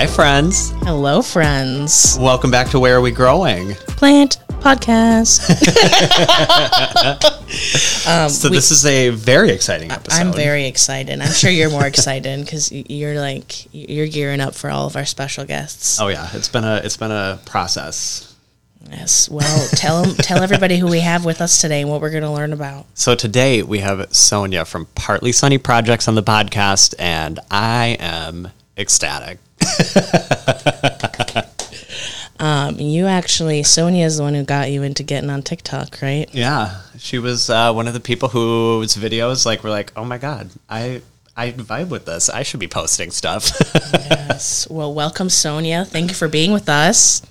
Hi, friends. Hello, friends. Welcome back to Where Are We Growing? Plant podcast. um, so, we, this is a very exciting episode. I'm very excited. I'm sure you're more excited because you're like you're gearing up for all of our special guests. Oh yeah, it's been a it's been a process. Yes. Well, tell tell everybody who we have with us today and what we're going to learn about. So today we have Sonia from Partly Sunny Projects on the podcast, and I am ecstatic. um, you actually, Sonia is the one who got you into getting on TikTok, right? Yeah, she was uh, one of the people whose videos like were like, oh my god, I I vibe with this. I should be posting stuff. yes. Well, welcome, Sonia. Thank you for being with us.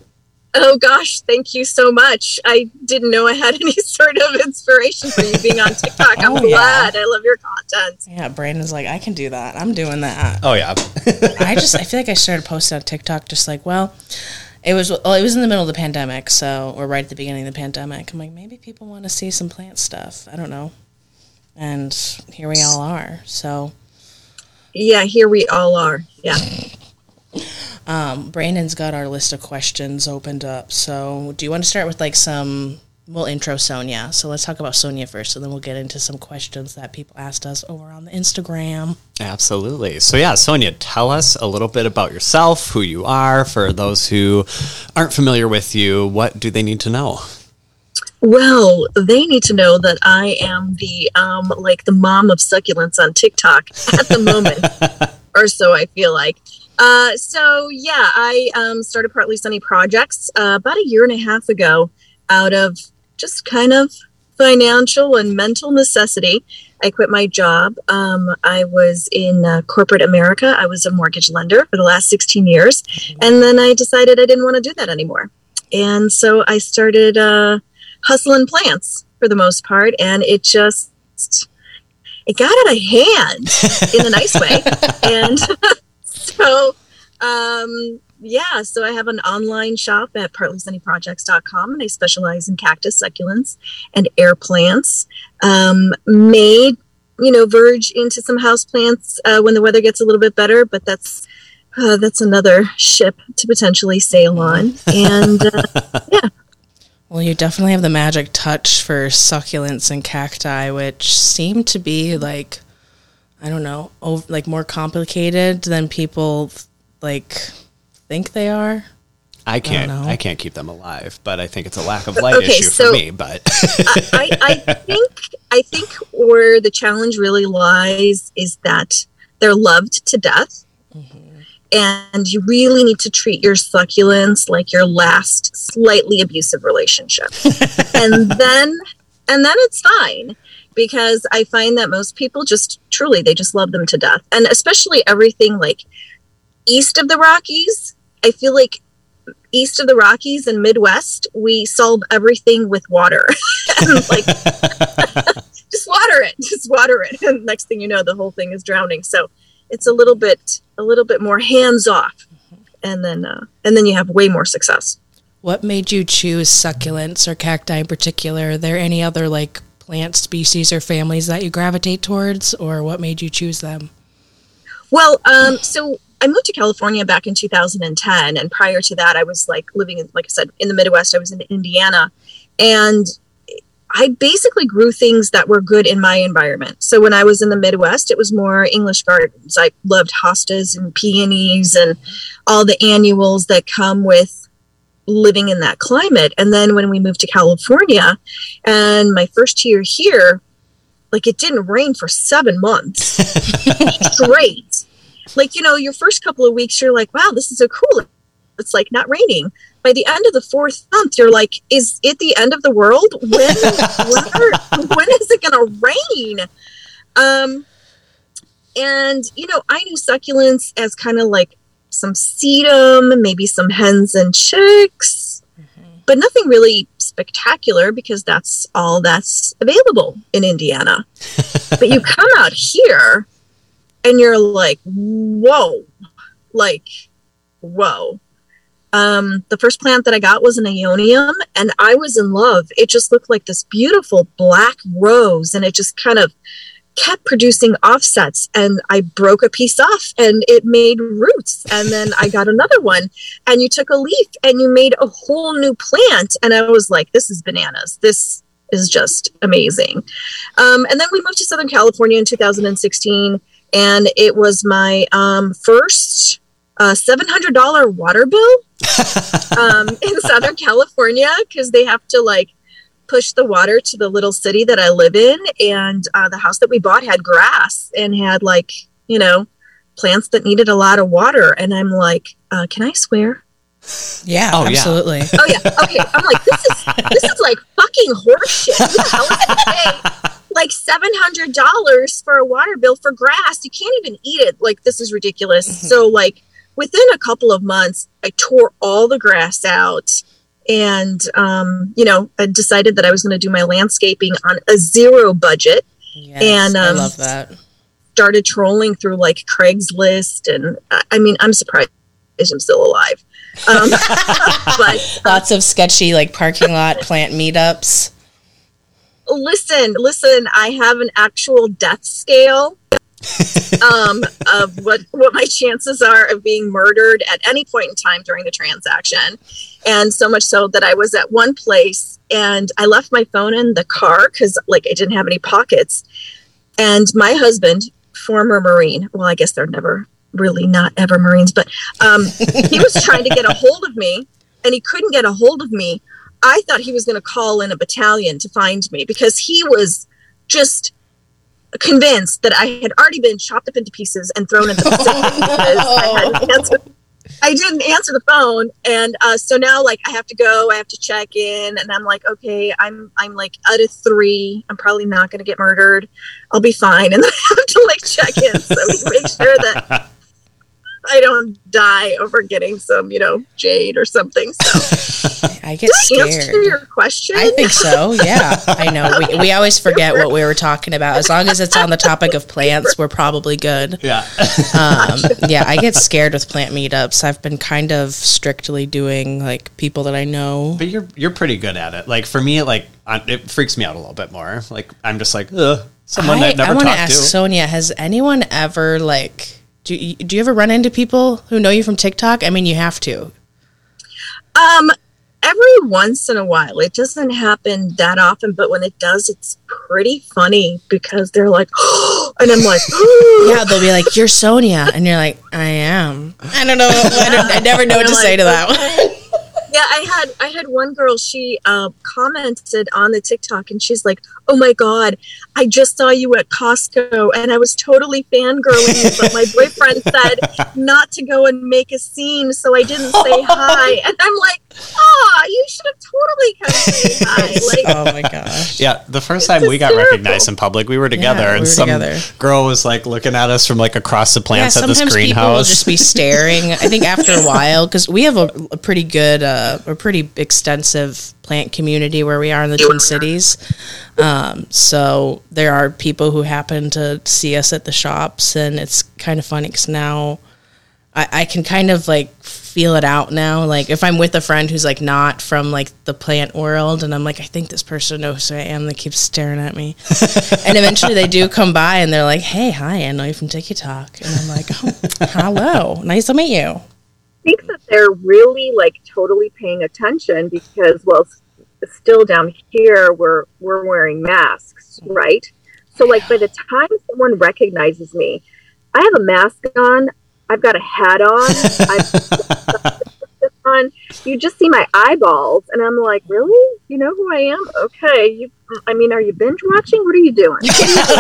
Oh gosh, thank you so much. I didn't know I had any sort of inspiration for you being on TikTok. I'm oh, glad. Yeah. I love your content. Yeah, Brandon's like, I can do that. I'm doing that. Oh yeah. I just I feel like I started posting on TikTok just like, well, it was well, it was in the middle of the pandemic, so or right at the beginning of the pandemic. I'm like, maybe people want to see some plant stuff. I don't know. And here we all are. So Yeah, here we all are. Yeah. Um, Brandon's got our list of questions opened up. So, do you want to start with like some? We'll intro Sonia. So let's talk about Sonia first, and then we'll get into some questions that people asked us over on the Instagram. Absolutely. So yeah, Sonia, tell us a little bit about yourself, who you are, for those who aren't familiar with you. What do they need to know? Well, they need to know that I am the um, like the mom of succulents on TikTok at the moment, or so I feel like. Uh, so yeah, I um, started Partly Sunny Projects uh, about a year and a half ago, out of just kind of financial and mental necessity. I quit my job. Um, I was in uh, corporate America. I was a mortgage lender for the last 16 years, mm-hmm. and then I decided I didn't want to do that anymore. And so I started uh, hustling plants for the most part, and it just it got out of hand in a nice way, and. so um, yeah, so I have an online shop at partlysunnyprojects.com and I specialize in cactus succulents and air plants. Um, may, you know, verge into some house plants uh, when the weather gets a little bit better, but that's uh, that's another ship to potentially sail on. And uh, yeah. Well, you definitely have the magic touch for succulents and cacti, which seem to be like I don't know, over, like more complicated than people like think they are. I can't. I, I, can't keep them alive, but I think it's a lack of light okay, issue so for me. But I, I, think I think where the challenge really lies is that they're loved to death, mm-hmm. and you really need to treat your succulents like your last slightly abusive relationship, and then and then it's fine because I find that most people just truly they just love them to death. And especially everything like east of the Rockies, I feel like east of the Rockies and Midwest, we solve everything with water. like just water it, just water it. And next thing you know, the whole thing is drowning. So it's a little bit a little bit more hands off. And then uh, and then you have way more success. What made you choose succulents or cacti in particular? Are there any other like plant species or families that you gravitate towards, or what made you choose them? Well, um, so I moved to California back in 2010, and prior to that, I was like living in, like I said, in the Midwest. I was in Indiana, and I basically grew things that were good in my environment. So when I was in the Midwest, it was more English gardens. I loved hostas and peonies and all the annuals that come with living in that climate. And then when we moved to California and my first year here, like it didn't rain for seven months straight. Like, you know, your first couple of weeks, you're like, wow, this is so cool. It's like not raining. By the end of the fourth month, you're like, is it the end of the world? When, when, are, when is it going to rain? Um, and, you know, I knew succulents as kind of like some sedum, maybe some hens and chicks, mm-hmm. but nothing really spectacular because that's all that's available in Indiana. but you come out here and you're like, whoa, like, whoa. Um, the first plant that I got was an aeonium, and I was in love. It just looked like this beautiful black rose, and it just kind of kept producing offsets and I broke a piece off and it made roots. And then I got another one and you took a leaf and you made a whole new plant. And I was like, this is bananas. This is just amazing. Um, and then we moved to Southern California in 2016 and it was my um, first uh, $700 water bill um, in Southern California because they have to like push the water to the little city that I live in. And uh, the house that we bought had grass and had like, you know, plants that needed a lot of water. And I'm like, uh, can I swear? Yeah, Oh, yeah. absolutely. Oh yeah. Okay. I'm like, this is this is like fucking horseshit. Who the hell is pay like seven hundred dollars for a water bill for grass? You can't even eat it. Like this is ridiculous. So like within a couple of months, I tore all the grass out. And um, you know, I decided that I was going to do my landscaping on a zero budget. Yes, And, I um, love that. Started trolling through like Craigslist, and I, I mean, I'm surprised I'm still alive. Um, but Lots of sketchy like parking lot plant meetups. listen, listen, I have an actual death scale um, of what what my chances are of being murdered at any point in time during the transaction, and so much so that I was at one place and I left my phone in the car because like I didn't have any pockets, and my husband, former Marine, well, I guess they're never really not ever Marines, but um, he was trying to get a hold of me, and he couldn't get a hold of me. I thought he was going to call in a battalion to find me because he was just convinced that I had already been chopped up into pieces and thrown into the because I, hadn't answered, I didn't answer the phone, and uh, so now like I have to go, I have to check in, and I'm like, okay, I'm I'm like out of three, I'm probably not going to get murdered, I'll be fine, and then I have to like check in. So we make sure that. I don't die over getting some, you know, jade or something. So, I get did I answer scared. your question? I think so. Yeah, I know. We, we always forget what we were talking about. As long as it's on the topic of plants, we're probably good. Yeah. Um, yeah, I get scared with plant meetups. I've been kind of strictly doing like people that I know. but you're you're pretty good at it. Like for me, like it freaks me out a little bit more. Like I'm just like, ugh, someone I, I've never I want to talked ask to. Sonia: Has anyone ever like? Do you, do you ever run into people who know you from TikTok? I mean, you have to. Um, every once in a while. It doesn't happen that often, but when it does, it's pretty funny because they're like, and I'm like, Yeah, they'll be like, "You're Sonia," and you're like, "I am." I don't know. I, don't, I never know what to You're say to that one. Yeah. I had I had one girl. She uh, commented on the TikTok, and she's like, "Oh my god, I just saw you at Costco, and I was totally fangirling you, but my boyfriend said not to go and make a scene, so I didn't say hi." And I'm like, "Ah, you should have totally come say hi." Like, oh my gosh. Yeah, the first time we got hysterical. recognized in public, we were together, we and some together. girl was like looking at us from like across the Yeah, plants at this sometimes people will greenhouse. just be staring. I think after a while, because we have a, a pretty good, uh, a pretty extensive plant community where we are in the Twin Cities. Um, so there are people who happen to see us at the shops, and it's kind of funny because now I, I can kind of like feel it out now. Like if I'm with a friend who's like not from like the plant world, and I'm like, I think this person knows who I am. They keep staring at me, and eventually they do come by and they're like, Hey, hi, I know you from TikTok, and I'm like, oh, Hello, nice to meet you. Think that they're really like totally paying attention because well still down here we're we're wearing masks right? So like by the time someone recognizes me i have a mask on i've got a hat on i've on you just see my eyeballs and i'm like really you know who i am okay you i mean are you binge watching what are you doing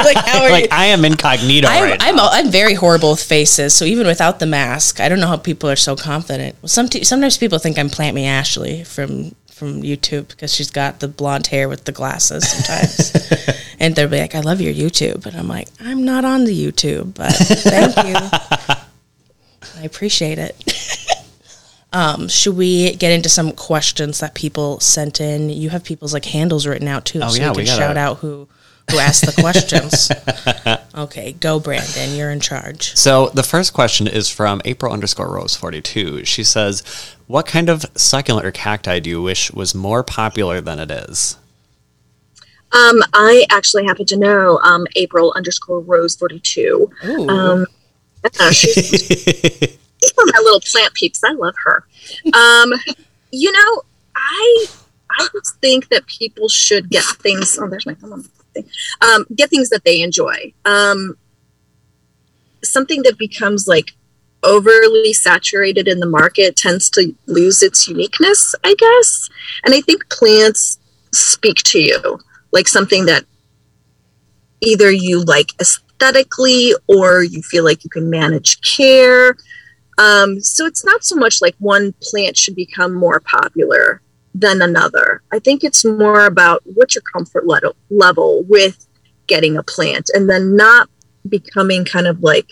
like, how are like you? I am incognito I'm, right I'm, now. I'm very horrible with faces, so even without the mask, I don't know how people are so confident. Well, some sometimes people think I'm Plant Me Ashley from from YouTube because she's got the blonde hair with the glasses sometimes, and they'll be like, "I love your YouTube," and I'm like, "I'm not on the YouTube, but thank you, I appreciate it." Um, should we get into some questions that people sent in? You have people's like handles written out too, Oh, so yeah, we can we gotta- shout out who who asked the questions. okay, go Brandon, you're in charge. So the first question is from April underscore Rose forty two. She says, "What kind of succulent or cacti do you wish was more popular than it is?" Um, I actually happen to know um, April underscore Rose forty two. Um, yeah, she's, of my little plant peeps. I love her. Um, you know, I I just think that people should get things. Oh, there's my thing. Um, get things that they enjoy. Um, something that becomes like overly saturated in the market tends to lose its uniqueness, I guess. And I think plants speak to you like something that either you like aesthetically or you feel like you can manage care. Um, so it's not so much like one plant should become more popular than another. I think it's more about what's your comfort le- level with getting a plant and then not becoming kind of like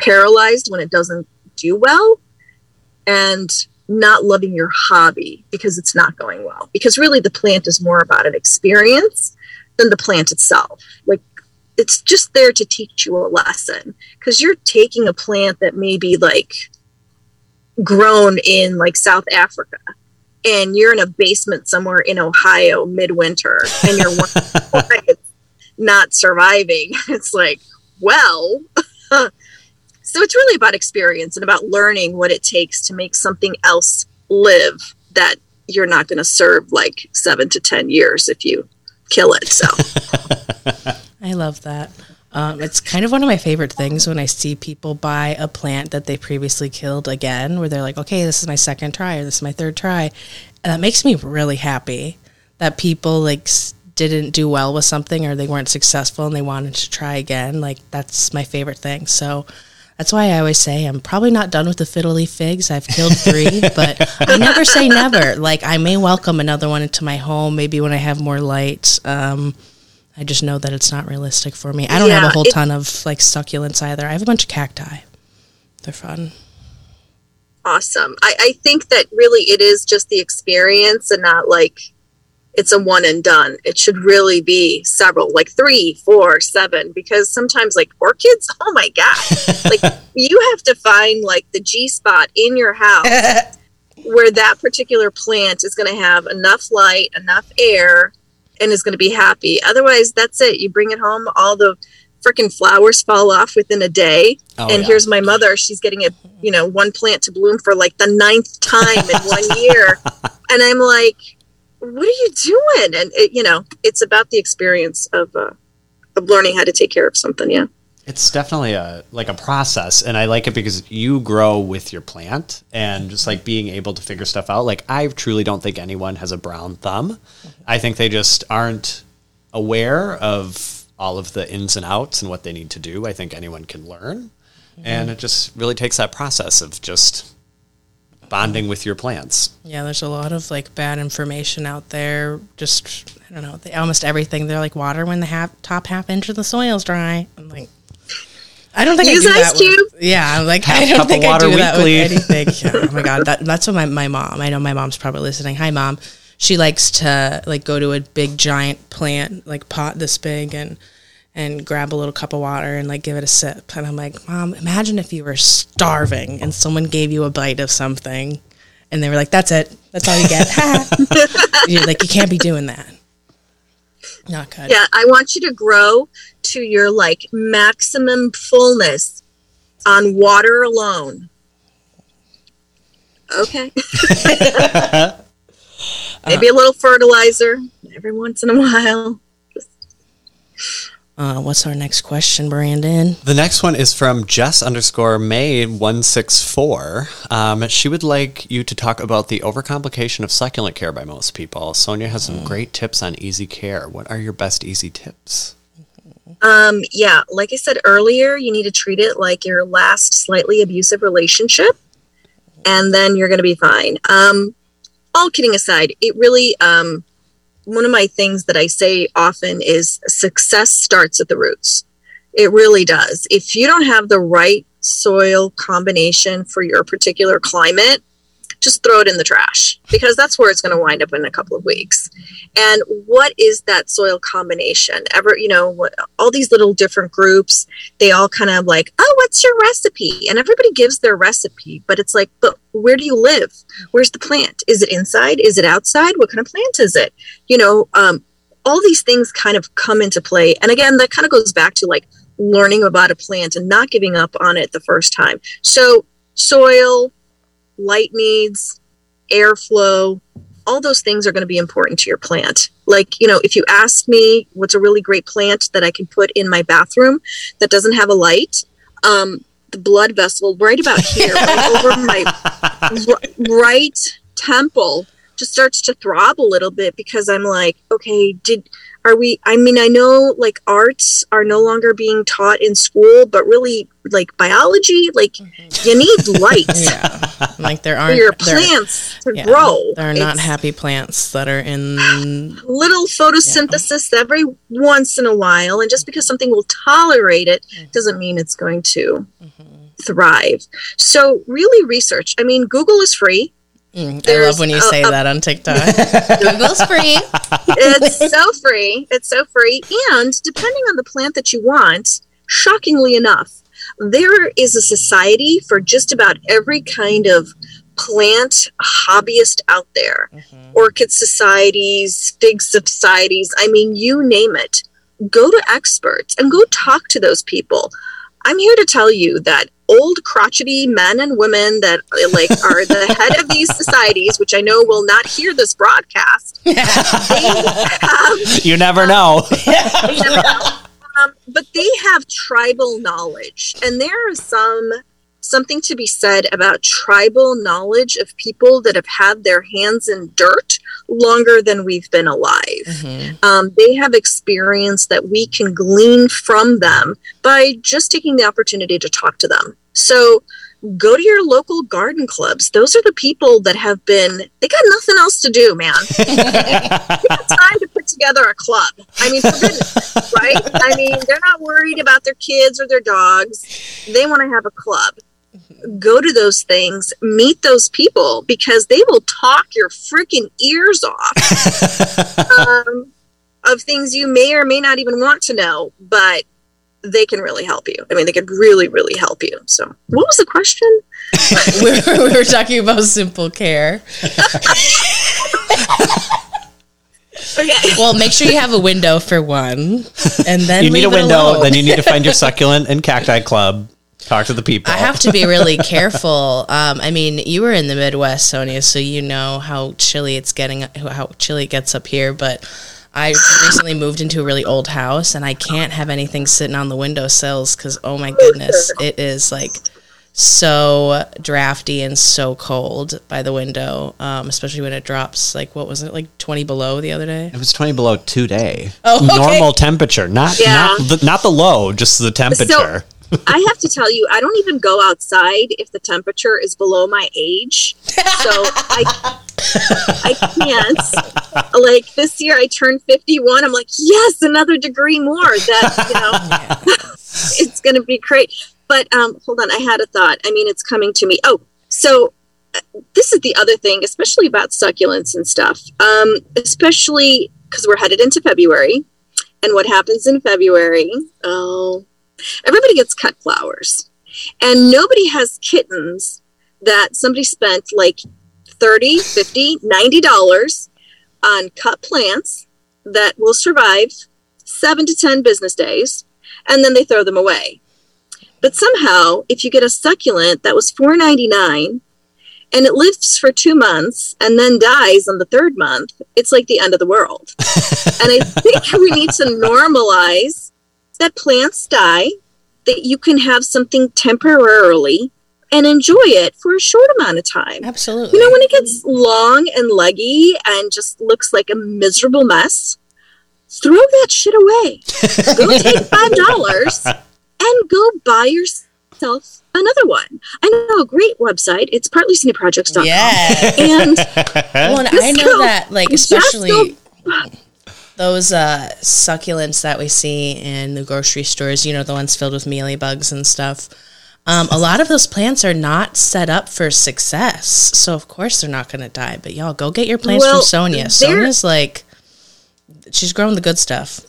paralyzed when it doesn't do well and not loving your hobby because it's not going well. Because really, the plant is more about an experience than the plant itself. Like, it's just there to teach you a lesson because you're taking a plant that may be like grown in like South Africa and you're in a basement somewhere in Ohio midwinter and you're not surviving. It's like, well, so it's really about experience and about learning what it takes to make something else live that you're not going to serve like seven to 10 years if you kill it. So I love that. Um, it's kind of one of my favorite things when I see people buy a plant that they previously killed again, where they're like, okay, this is my second try or this is my third try. And that makes me really happy that people like didn't do well with something or they weren't successful and they wanted to try again. Like, that's my favorite thing. So, that's why I always say I'm probably not done with the fiddle leaf figs. I've killed three, but I never say never. Like I may welcome another one into my home, maybe when I have more light. Um, I just know that it's not realistic for me. I don't yeah, have a whole it, ton of like succulents either. I have a bunch of cacti. They're fun. Awesome. I, I think that really it is just the experience and not like it's a one and done. It should really be several, like three, four, seven, because sometimes like orchids, oh my God, like you have to find like the G spot in your house where that particular plant is going to have enough light, enough air, and is going to be happy. Otherwise, that's it. You bring it home, all the freaking flowers fall off within a day. Oh, and yeah. here's my mother. She's getting a, you know, one plant to bloom for like the ninth time in one year. And I'm like, what are you doing? And it, you know, it's about the experience of uh, of learning how to take care of something. Yeah. It's definitely a like a process, and I like it because you grow with your plant, and just like being able to figure stuff out. Like I truly don't think anyone has a brown thumb. I think they just aren't aware of all of the ins and outs and what they need to do. I think anyone can learn, mm-hmm. and it just really takes that process of just bonding with your plants. Yeah, there's a lot of like bad information out there. Just I don't know, they, almost everything. They're like water when the half, top half inch of the soil's dry. I'm like, I don't think Use I do ice that. Cube. With, yeah, like half I don't think I do weekly. that with anything. Yeah, oh my god, that, that's what my my mom. I know my mom's probably listening. Hi, mom. She likes to like go to a big giant plant, like pot this big, and and grab a little cup of water and like give it a sip. And I'm like, Mom, imagine if you were starving and someone gave you a bite of something and they were like, That's it. That's all you get. You're like, you can't be doing that. Not good. Yeah, I want you to grow to your like maximum fullness on water alone. Okay. Maybe a little fertilizer every once in a while. Uh, what's our next question, Brandon? The next one is from Jess underscore May one six four. Um, she would like you to talk about the overcomplication of succulent care by most people. Sonia has some mm. great tips on easy care. What are your best easy tips? Um, yeah, like I said earlier, you need to treat it like your last slightly abusive relationship, and then you're going to be fine. Um, all kidding aside, it really um, one of my things that I say often is success starts at the roots. It really does. If you don't have the right soil combination for your particular climate, just throw it in the trash because that's where it's going to wind up in a couple of weeks. And what is that soil combination? Ever, you know, all these little different groups, they all kind of like, oh, what's your recipe? And everybody gives their recipe, but it's like, but where do you live? Where's the plant? Is it inside? Is it outside? What kind of plant is it? You know, um, all these things kind of come into play. And again, that kind of goes back to like learning about a plant and not giving up on it the first time. So, soil, light needs, airflow, all those things are going to be important to your plant. Like, you know, if you ask me what's a really great plant that I can put in my bathroom that doesn't have a light, um, the blood vessel right about here, right over my r- right temple, just starts to throb a little bit because I'm like, okay, did are we i mean i know like arts are no longer being taught in school but really like biology like mm-hmm. you need light yeah like there aren't your plants to yeah, grow there are not it's happy plants that are in little photosynthesis yeah. every once in a while and just because something will tolerate it mm-hmm. doesn't mean it's going to mm-hmm. thrive so really research i mean google is free Mm, I love when you say that on TikTok. Google's free. It's so free. It's so free. And depending on the plant that you want, shockingly enough, there is a society for just about every kind of plant hobbyist out there. Mm-hmm. Orchid societies, fig societies, I mean, you name it. Go to experts and go talk to those people. I'm here to tell you that old crotchety men and women that like are the head of these societies, which I know will not hear this broadcast. Have, you never know. Um, you never know. Um, but they have tribal knowledge, and there are some something to be said about tribal knowledge of people that have had their hands in dirt longer than we've been alive. Mm-hmm. Um, they have experience that we can glean from them by just taking the opportunity to talk to them. So go to your local garden clubs. Those are the people that have been, they got nothing else to do, man. time to put together a club. I mean, goodness, right? I mean, they're not worried about their kids or their dogs. They want to have a club go to those things, meet those people because they will talk your freaking ears off um, of things you may or may not even want to know, but they can really help you. I mean, they could really, really help you. So, what was the question? we, were, we were talking about simple care. Okay. Well, make sure you have a window for one, and then you need a window. Then you need to find your succulent and cacti club. Talk to the people. I have to be really careful. Um, I mean, you were in the Midwest, Sonia, so you know how chilly it's getting, how chilly it gets up here. But I recently moved into a really old house, and I can't have anything sitting on the windowsills because, oh my goodness, it is like so drafty and so cold by the window, um, especially when it drops. Like, what was it, like twenty below the other day? It was twenty below today. Oh, okay. normal temperature, not yeah. not the, not the low, just the temperature. So, I have to tell you, I don't even go outside if the temperature is below my age. So I I can't. Like this year I turned 51. I'm like, yes, another degree more. That, you know, it's going to be great. But um, hold on, I had a thought. I mean, it's coming to me. Oh, so uh, this is the other thing, especially about succulents and stuff. Um, especially because we're headed into February. And what happens in February? Oh, Everybody gets cut flowers. And nobody has kittens that somebody spent like 30, 50, 90 dollars on cut plants that will survive 7 to 10 business days and then they throw them away. But somehow, if you get a succulent that was $4.99 and it lives for two months and then dies on the third month, it's like the end of the world. and I think we need to normalize that plants die, that you can have something temporarily and enjoy it for a short amount of time. Absolutely. You know, when it gets long and leggy and just looks like a miserable mess, throw that shit away. go take five dollars and go buy yourself another one. I know a great website. It's partlysunnyprojects.com. Yeah. And well, and I know go, that like especially those uh, succulents that we see in the grocery stores, you know, the ones filled with mealy bugs and stuff. Um, a lot of those plants are not set up for success, so of course they're not going to die. But y'all, go get your plants well, from Sonia. Sonia's like, she's growing the good stuff.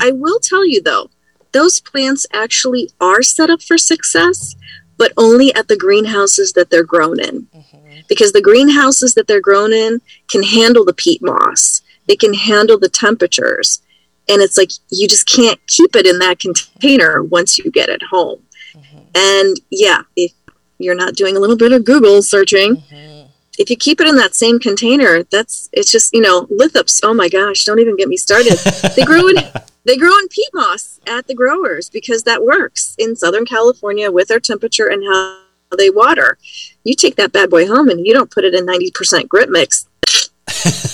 I will tell you though, those plants actually are set up for success, but only at the greenhouses that they're grown in. Mm-hmm. Because the greenhouses that they're grown in can handle the peat moss They can handle the temperatures. And it's like you just can't keep it in that container once you get it home. Mm-hmm. And yeah, if you're not doing a little bit of Google searching, mm-hmm. if you keep it in that same container, that's it's just, you know, lithops. Oh my gosh, don't even get me started. they grow in they grow in peat moss at the growers because that works in Southern California with our temperature and how they water. You take that bad boy home and you don't put it in 90% grit mix.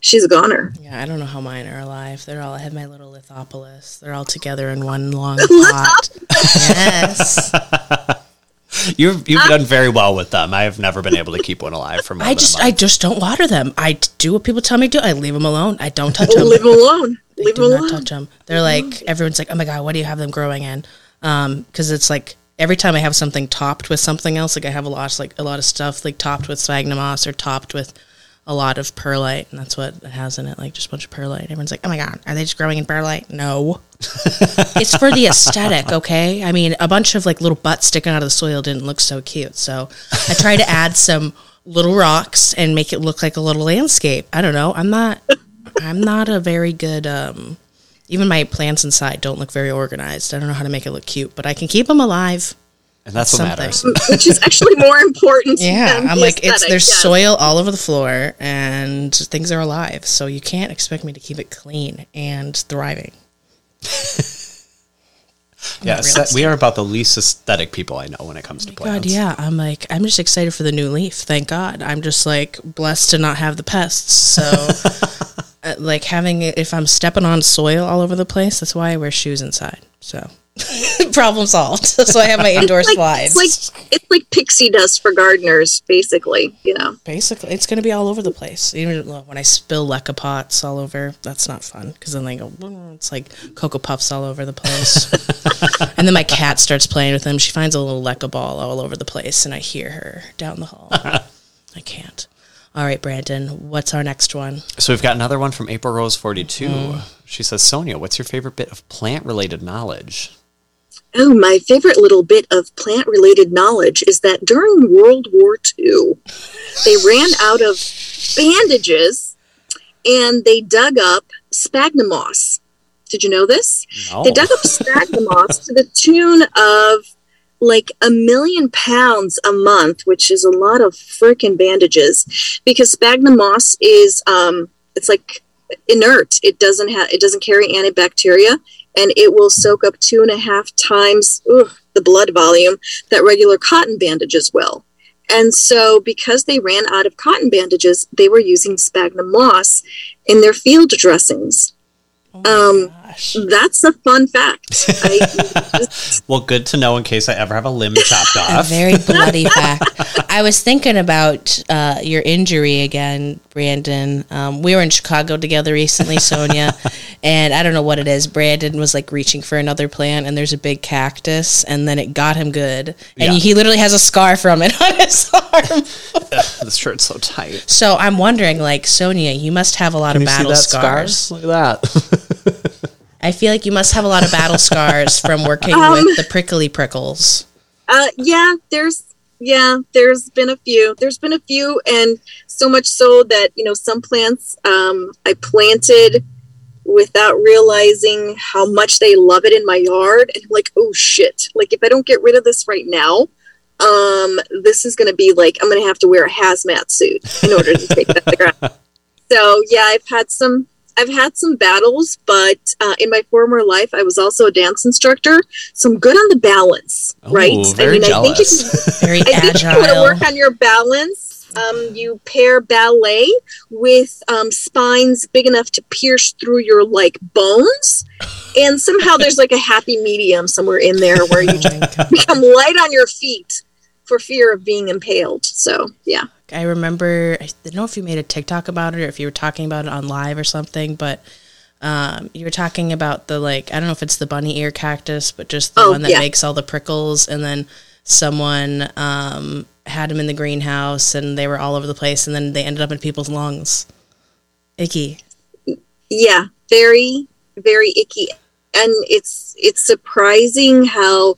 She's a goner. Yeah, I don't know how mine are alive. They're all I have my little lithopolis. They're all together in one long pot. yes. You've you've done very well with them. I have never been able to keep one alive for more. I just I just don't water them. I do what people tell me to do. I leave them alone. I don't touch them. Leave them alone. I leave do them not alone. touch them. They're like everyone's like, oh my god, what do you have them growing in? Because um, it's like every time I have something topped with something else, like I have a lot like a lot of stuff like topped with sphagnum moss or topped with a lot of perlite, and that's what it has in it, like just a bunch of perlite. Everyone's like, "Oh my god, are they just growing in perlite?" No, it's for the aesthetic. Okay, I mean, a bunch of like little butts sticking out of the soil didn't look so cute, so I tried to add some little rocks and make it look like a little landscape. I don't know. I'm not. I'm not a very good. Um, even my plants inside don't look very organized. I don't know how to make it look cute, but I can keep them alive. And that's what matters. Which is actually more important. yeah, I'm like it's there's yes. soil all over the floor and things are alive, so you can't expect me to keep it clean and thriving. yeah, we are about the least aesthetic people I know when it comes oh to plants. God, yeah, I'm like I'm just excited for the new leaf. Thank God, I'm just like blessed to not have the pests. So, uh, like having if I'm stepping on soil all over the place, that's why I wear shoes inside. So problem solved. so I have my indoor like, slides. It's like it's like pixie dust for gardeners, basically. You know, basically, it's going to be all over the place. Even when I spill leca pots all over, that's not fun because then they go. It's like cocoa puffs all over the place. and then my cat starts playing with them. She finds a little leca ball all over the place, and I hear her down the hall. I can't. All right, Brandon, what's our next one? So we've got another one from April Rose 42. Mm. She says, Sonia, what's your favorite bit of plant related knowledge? Oh, my favorite little bit of plant related knowledge is that during World War II, they ran out of bandages and they dug up sphagnum moss. Did you know this? No. They dug up sphagnum moss to the tune of like a million pounds a month, which is a lot of freaking bandages, because sphagnum moss is um, it's like inert. It doesn't have it doesn't carry antibacteria and it will soak up two and a half times ugh, the blood volume that regular cotton bandages will. And so, because they ran out of cotton bandages, they were using sphagnum moss in their field dressings. Oh um, gosh. That's a fun fact. just... well, good to know in case I ever have a limb chopped off. a very bloody fact. I was thinking about uh, your injury again, Brandon. Um, we were in Chicago together recently, Sonia, and I don't know what it is. Brandon was like reaching for another plant, and there's a big cactus, and then it got him good, and yeah. he literally has a scar from it on his arm. the shirt's so tight. So I'm wondering, like Sonia, you must have a lot Can of battle scars. scars. Look at that. I feel like you must have a lot of battle scars from working um, with the prickly prickles. Uh, yeah, there's yeah, there's been a few. There's been a few, and so much so that you know some plants um, I planted without realizing how much they love it in my yard, and like, oh shit! Like if I don't get rid of this right now, um, this is going to be like I'm going to have to wear a hazmat suit in order to take that to the ground. So yeah, I've had some I've had some battles, but uh, in my former life, I was also a dance instructor, so I'm good on the balance, oh, right? Very I mean, jealous. I think if you, very I agile. if you want to work on your balance, um, you pair ballet with um, spines big enough to pierce through your like bones, and somehow there's like a happy medium somewhere in there where you oh become light on your feet for fear of being impaled. So yeah. I remember I don't know if you made a TikTok about it or if you were talking about it on live or something, but um, you were talking about the like I don't know if it's the bunny ear cactus, but just the oh, one that yeah. makes all the prickles, and then someone um, had them in the greenhouse and they were all over the place, and then they ended up in people's lungs. Icky. Yeah, very very icky, and it's it's surprising how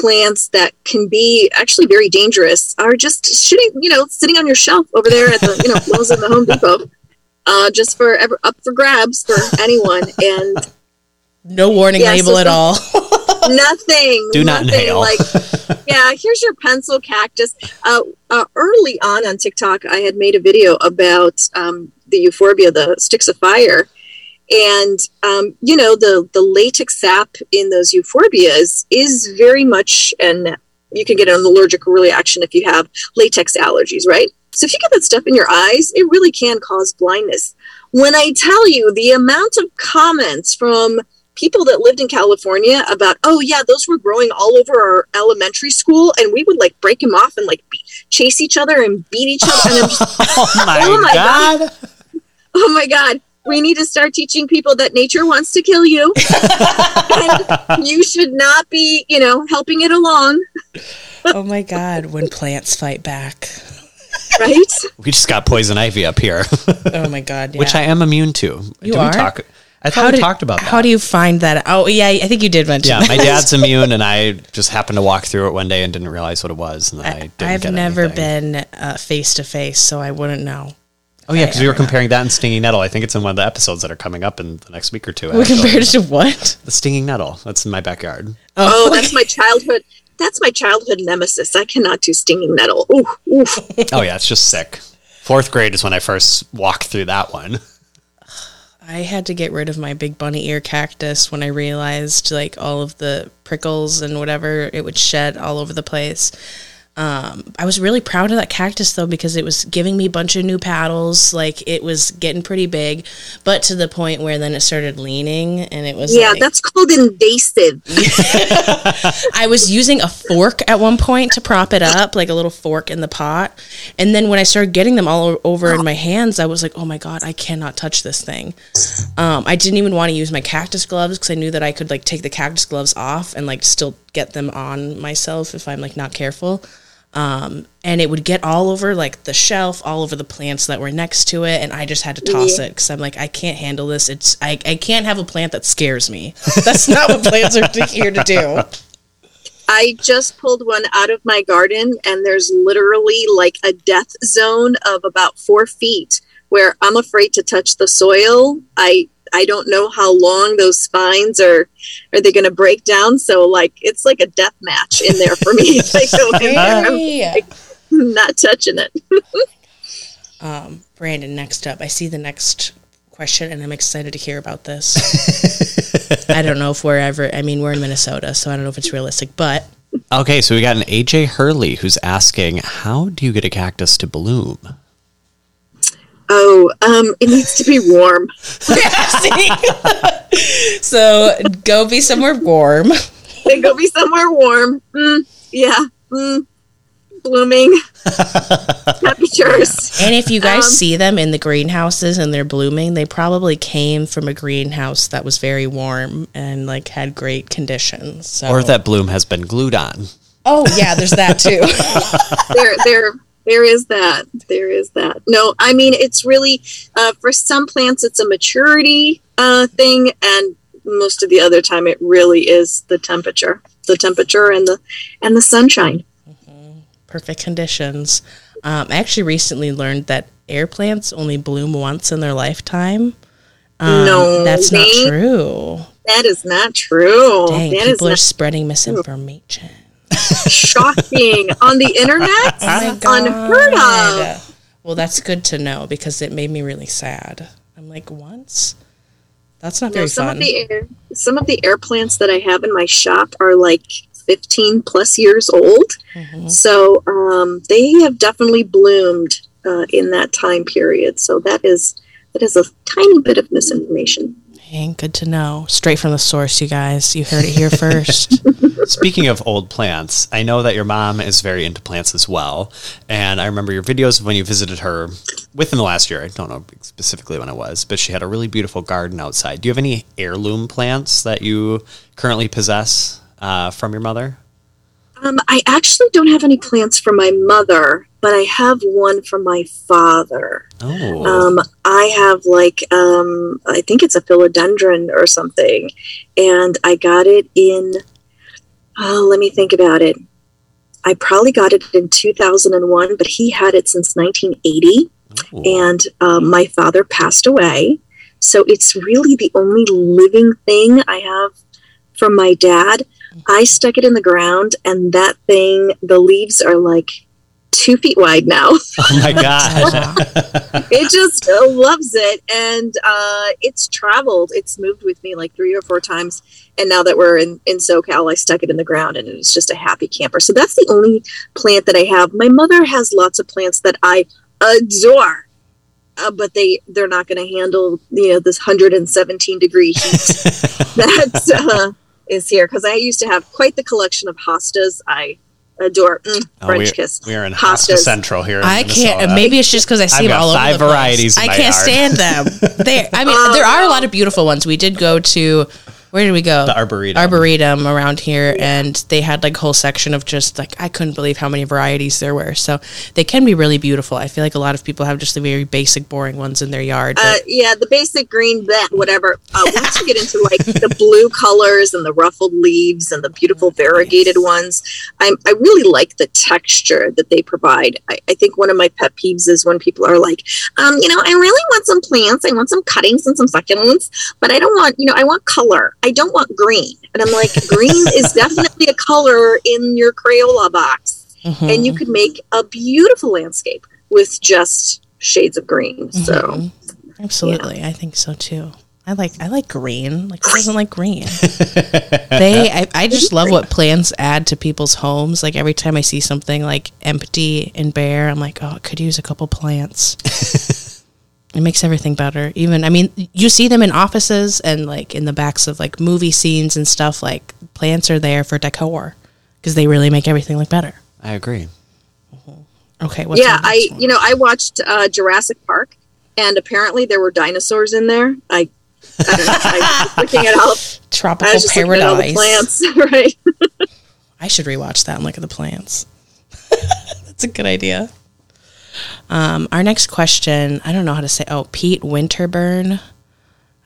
plants that can be actually very dangerous are just sitting, you know, sitting on your shelf over there at the, you know, Lowe's and the Home Depot. uh, just for ever up for grabs for anyone, and No warning Yeah, label so at all. nothing. Do not nothing, inhale. Like, yeah, here's your pencil cactus. Uh, uh, early on on TikTok, I had made a video about um, the euphorbia, the sticks of fire, and um, you know the the latex sap in those euphorbias is very much and you can get an allergic reaction if you have latex allergies, right? So if you get that stuff in your eyes, it really can cause blindness. When I tell you the amount of comments from people that lived in California about, oh yeah, those were growing all over our elementary school, and we would like break them off and like be- chase each other and beat each other. And just, Oh my, Oh my god. oh my god, we need to start teaching people that nature wants to kill you, and you should not be, you know, helping it along, oh my god, when plants fight back. right? We just got poison ivy up here, Oh my god, yeah. which I am immune to. You Did are? We talk, I thought how we did, talked about that. How do you find that? Oh yeah, I think you did mention. yeah, that. my dad's immune, and I just happened to walk through it one day and didn't realize what it was, and then I, I, didn't I've get never anything. been uh, face to face, so I wouldn't know. Oh yeah, because we were comparing that and stinging nettle. I think it's in one of the episodes that are coming up in the next week or two. We actually. compared it to what? the stinging nettle. That's in my backyard. Oh, oh that's my childhood. That's my childhood nemesis. I cannot do stinging nettle. Ooh, oof. Oh yeah, it's just sick. Fourth grade is when I first walked through that one. I had to get rid of my big bunny ear cactus when I realized like all of the prickles and whatever it would shed all over the place. Um, I was really proud of that cactus though because it was giving me a bunch of new paddles. Like it was getting pretty big, but to the point where then it started leaning and it was Yeah, like, that's called invasive. I was using a fork at one point to prop it up, like a little fork in the pot. And then when I started getting them all over in my hands, I was like, oh my God, I cannot touch this thing. Um, I didn't even want to use my cactus gloves because I knew that I could like take the cactus gloves off and like still get them on myself if I'm like not careful. Um, and it would get all over like the shelf, all over the plants that were next to it, and I just had to toss it because I'm like, I can't handle this. It's I, I can't have a plant that scares me. That's not what plants are to- here to do. I just pulled one out of my garden, and there's literally like a death zone of about four feet where I'm afraid to touch the soil. I I don't know how long those spines are are they going to break down. So like it's like a death match in there for me. If I go in there, I'm Hey. not touching it. Um, Brandon, next up, I see the next question, and I'm excited to hear about this. I don't know if we're ever. I mean, we're in Minnesota, so I don't know if it's realistic, but Okay, so we got an AJ Hurley who's asking, "How do you get a cactus to bloom?" Oh, um, it needs to be warm. so go be somewhere warm. Then go be somewhere warm. Mm, yeah. Mm, blooming temperatures. And if you guys Um, see them in the greenhouses and they're blooming, they probably came from a greenhouse that was very warm and like had great conditions. So. Or that bloom has been glued on. oh yeah, there's that too. there there there is that there is that no i mean it's really uh, for some plants it's a maturity uh, thing and most of the other time it really is the temperature the temperature and the and the sunshine perfect conditions. Um, I actually recently learned that air plants only bloom once in their lifetime. Um, No, that's not true. that is not true Dang, that is people are not spreading misinformation. Shocking on the internet Oh unheard of Well, that's good to know because it made me really sad. I'm like, once? That's not No, very some fun. of the air some of the air plants that I have in my shop are like 15 plus years old. Mhm. So um, they have definitely bloomed uh, in that time period. So that is that is a tiny bit of misinformation. Dang, good to know. Straight from the source, you guys. You heard it here first. Speaking of old plants, I know that your mom is very into plants as well. And I remember your videos of when you visited her within the last year. I don't know specifically when it was, but she had a really beautiful garden outside. Do you have any heirloom plants that you currently possess uh, from your mother? Um, I actually don't have any plants for my mother, but I have one from my father. Oh, Um, I have like um, I think it's a philodendron or something, and I got it in. Oh, let me think about it. I probably got it in 2001, but he had it since 1980. Ooh. and um, my father passed away. So it's really the only living thing I have from my dad. I stuck it in the ground, and that thing, the leaves are like two feet wide now. Oh my gosh. It just loves it, and uh, it's traveled. It's moved with me like three or four times. And now that we're in, in SoCal, I stuck it in the ground, and it's just a happy camper. So that's the only plant that I have. My mother has lots of plants that I adore. Uh, but they they're not going to handle you know this 117 degree heat that uh, is here because I used to have quite the collection of hostas. I adore mm, Oh, French we, kiss. we are in Hostas. Hosta Central here. In I can't. Maybe it's just because I see I've them got all five over the place. varieties in I my can't yard. stand them. They. I mean, there are a lot of beautiful ones. We did go to. Where did we go? The Arboretum. Arboretum around here, and they had like a whole section of just like I couldn't believe how many varieties there were. So they can be really beautiful. I feel like a lot of people have just the very basic, boring ones in their yard. Uh, but- yeah, the basic green, that whatever. Uh, once you get into like the blue colors and the ruffled leaves and the beautiful variegated ones, I'm, I really like the texture that they provide. I, I think one of my pet peeves is when people are like, um, you know, I really want some plants, I want some cuttings and some succulents, but I don't want, you know, I want color. I don't want green. And I'm like, green is definitely a color in your Crayola box, Mhm. and you could make a beautiful landscape with just shades of green. So. Mhm. absolutely, I think so too. I like I like green. Like who doesn't like green? they I, I just love what plants add to people's homes. Like every time I see something like empty and bare, I'm like, oh, it could use a couple plants. it makes everything better. Even I mean, you see them in offices and like in the backs of like movie scenes and stuff. Like plants are there for decor because they really make everything look better. I agree. Okay, what's yeah, I one? you know I watched uh, Jurassic Park, and apparently there were dinosaurs in there. I, I don't know. I was looking at all, I tropical was just looking at all the paradise. plants, right? I should rewatch that and look at the plants. That's a good idea. Um, our next question, I don't know how to say. Oh, Pete Winterburn.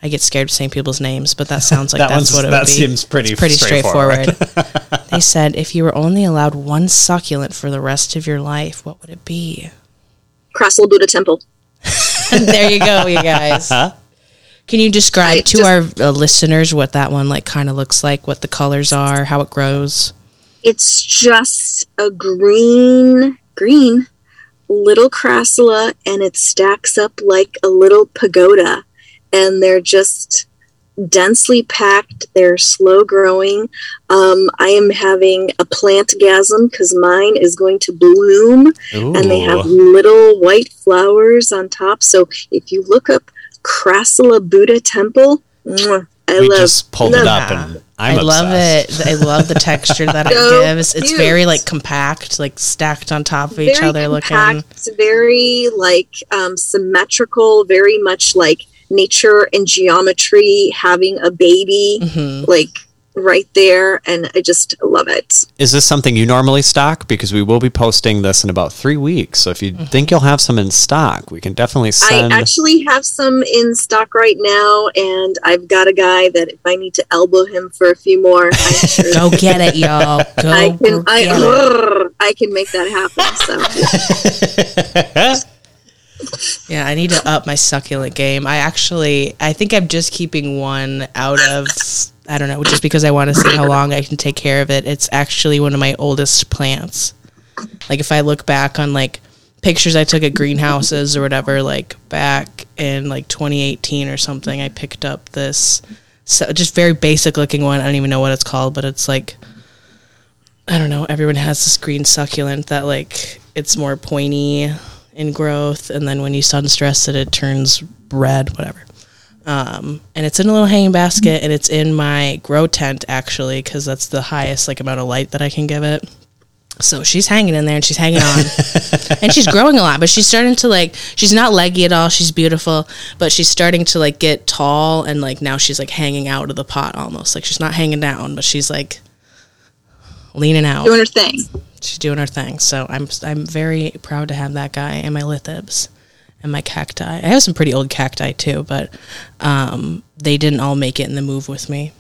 I get scared of saying people's names, but that sounds like That that's one's- what it that would be. seems pretty It's pretty straightforward. straightforward. they said if you were only allowed one succulent for the rest of your life, what would it be? Crassula Buddha Temple. there you go, you guys. Can you describe I to just- our uh, listeners what that one like kind of looks like, what the colors are, how it grows? It's just a green, green little crassula, and it stacks up like a little pagoda, and they're just densely packed. They're slow growing. Um, I am having a plant gasm because mine is going to bloom. and they have little white flowers on top. So if you look up Crassula Buddha Temple, I we love. just pulled it up, and I'm I love obsessed. it. I love the texture that it So gives. It's cute. very like compact, like stacked on top of each very other looking. It's very like um, symmetrical, very much like nature and geometry having a baby, Mhm. like right there, and I just love it. Is this something you normally stock? Because we will be posting this in about three weeks. So if you Mm-hmm. think you'll have some in stock, we can definitely send. I actually have some in stock right now, and I've got a guy that if I need to elbow him for a few more, I'm sure Go get it, y'all. Go, I go can I, get it. I can make that happen. So Yeah, I need to up my succulent game. I actually, I think I'm just keeping one out of, I don't know, just because I want to see how long I can take care of it. It's actually one of my oldest plants. Like if I look back on like pictures I took at greenhouses or whatever, like back in like 2018 or something, I picked up this so just very basic looking one. I don't even know what it's called, but it's like I don't know. Everyone has this green succulent that like it's more pointy in growth, and then when you sun stress it, it turns red. Whatever. Um, and it's in a little hanging basket, and it's in my grow tent actually, because that's the highest like amount of light that I can give it. So she's hanging in there, and she's hanging on, and she's growing a lot. But she's starting to like, she's not leggy at all. She's beautiful, but she's starting to like get tall, and like now she's like hanging out of the pot almost. Like she's not hanging down, but she's like leaning out doing her thing. She's doing her thing. So I'm I'm very proud to have that guy and my lithops and my cacti. I have some pretty old cacti too, but um, they didn't all make it in the move with me.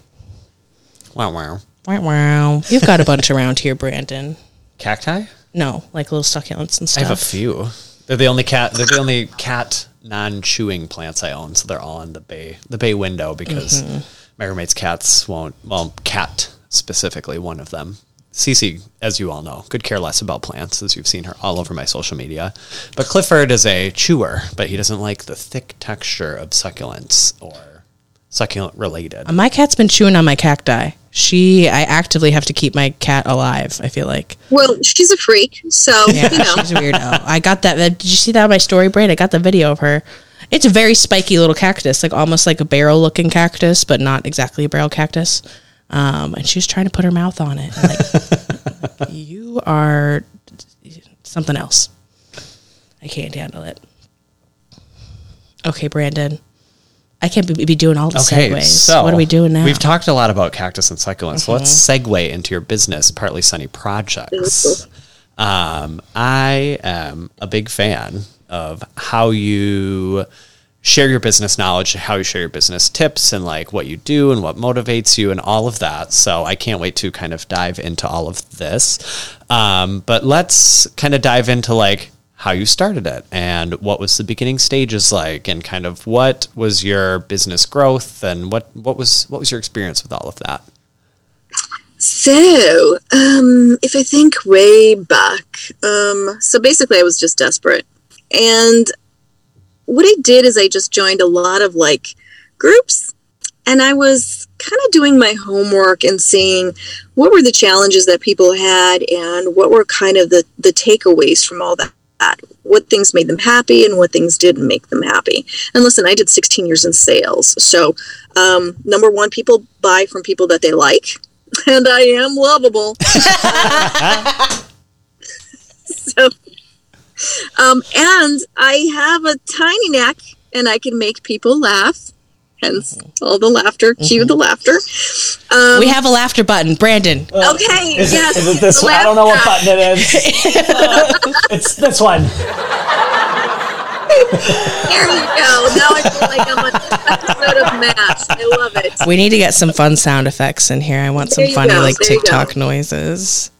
wow, wow. Wow, wow. You've got a bunch around here, Brandon. Cacti? No, like little succulents and stuff. I have a few. They're the only cat. They're the only cat non-chewing plants I own. So they're all in the bay the bay window because my roommate's cats won't. Well, cat specifically, one of them. Cece, as you all know, could care less about plants, as you've seen her all over my social media. But Clifford is a chewer, but he doesn't like the thick texture of succulents or succulent related. My cat's been chewing on my cacti. She, I actively have to keep my cat alive. I feel like. Well, she's a freak, so Yeah, you know. she's a weirdo. I got that. Did you see that on my story, Braid? I got the video of her. It's a very spiky little cactus, like almost like a barrel looking cactus, but not exactly a barrel cactus. Um, and she was trying to put her mouth on it. Like, you are something else. I can't handle it. Okay, Brandon. I can't be, be doing all the segues. so what are we doing now? Mm-hmm. We've talked a lot about cactus and succulents. So let's segue into your business, Partly Sunny Projects. Um, I am a big fan of how you share your business knowledge, how you share your business tips, and like what you do and what motivates you, and all of that. So I can't wait to kind of dive into all of this. Um, but let's kind of dive into like how you started it and what was the beginning stages like and kind of what was your business growth and what what was what was your experience with all of that So, um, if I think way back, um, so basically I was just desperate. And what I did is I just joined a lot of like groups and I was kind of doing my homework and seeing what were the challenges that people had and what were kind of the, the takeaways from all that. What things made them happy and what things didn't make them happy. And listen, I did 16 years in sales. So, um, number one, people buy from people that they like and I am lovable. so, um, and I have a tiny neck, and I can make people laugh. Hence all the laughter. Cue the laughter. Um, we have a laughter button. Brandon. okay. yes. is it this the one i don't know what button it is it's this one There you go. Now I feel like I'm on an episode of Maps. I love it. We need to get some fun sound effects in here. I want some There you funny go, like there you. TikTok noises.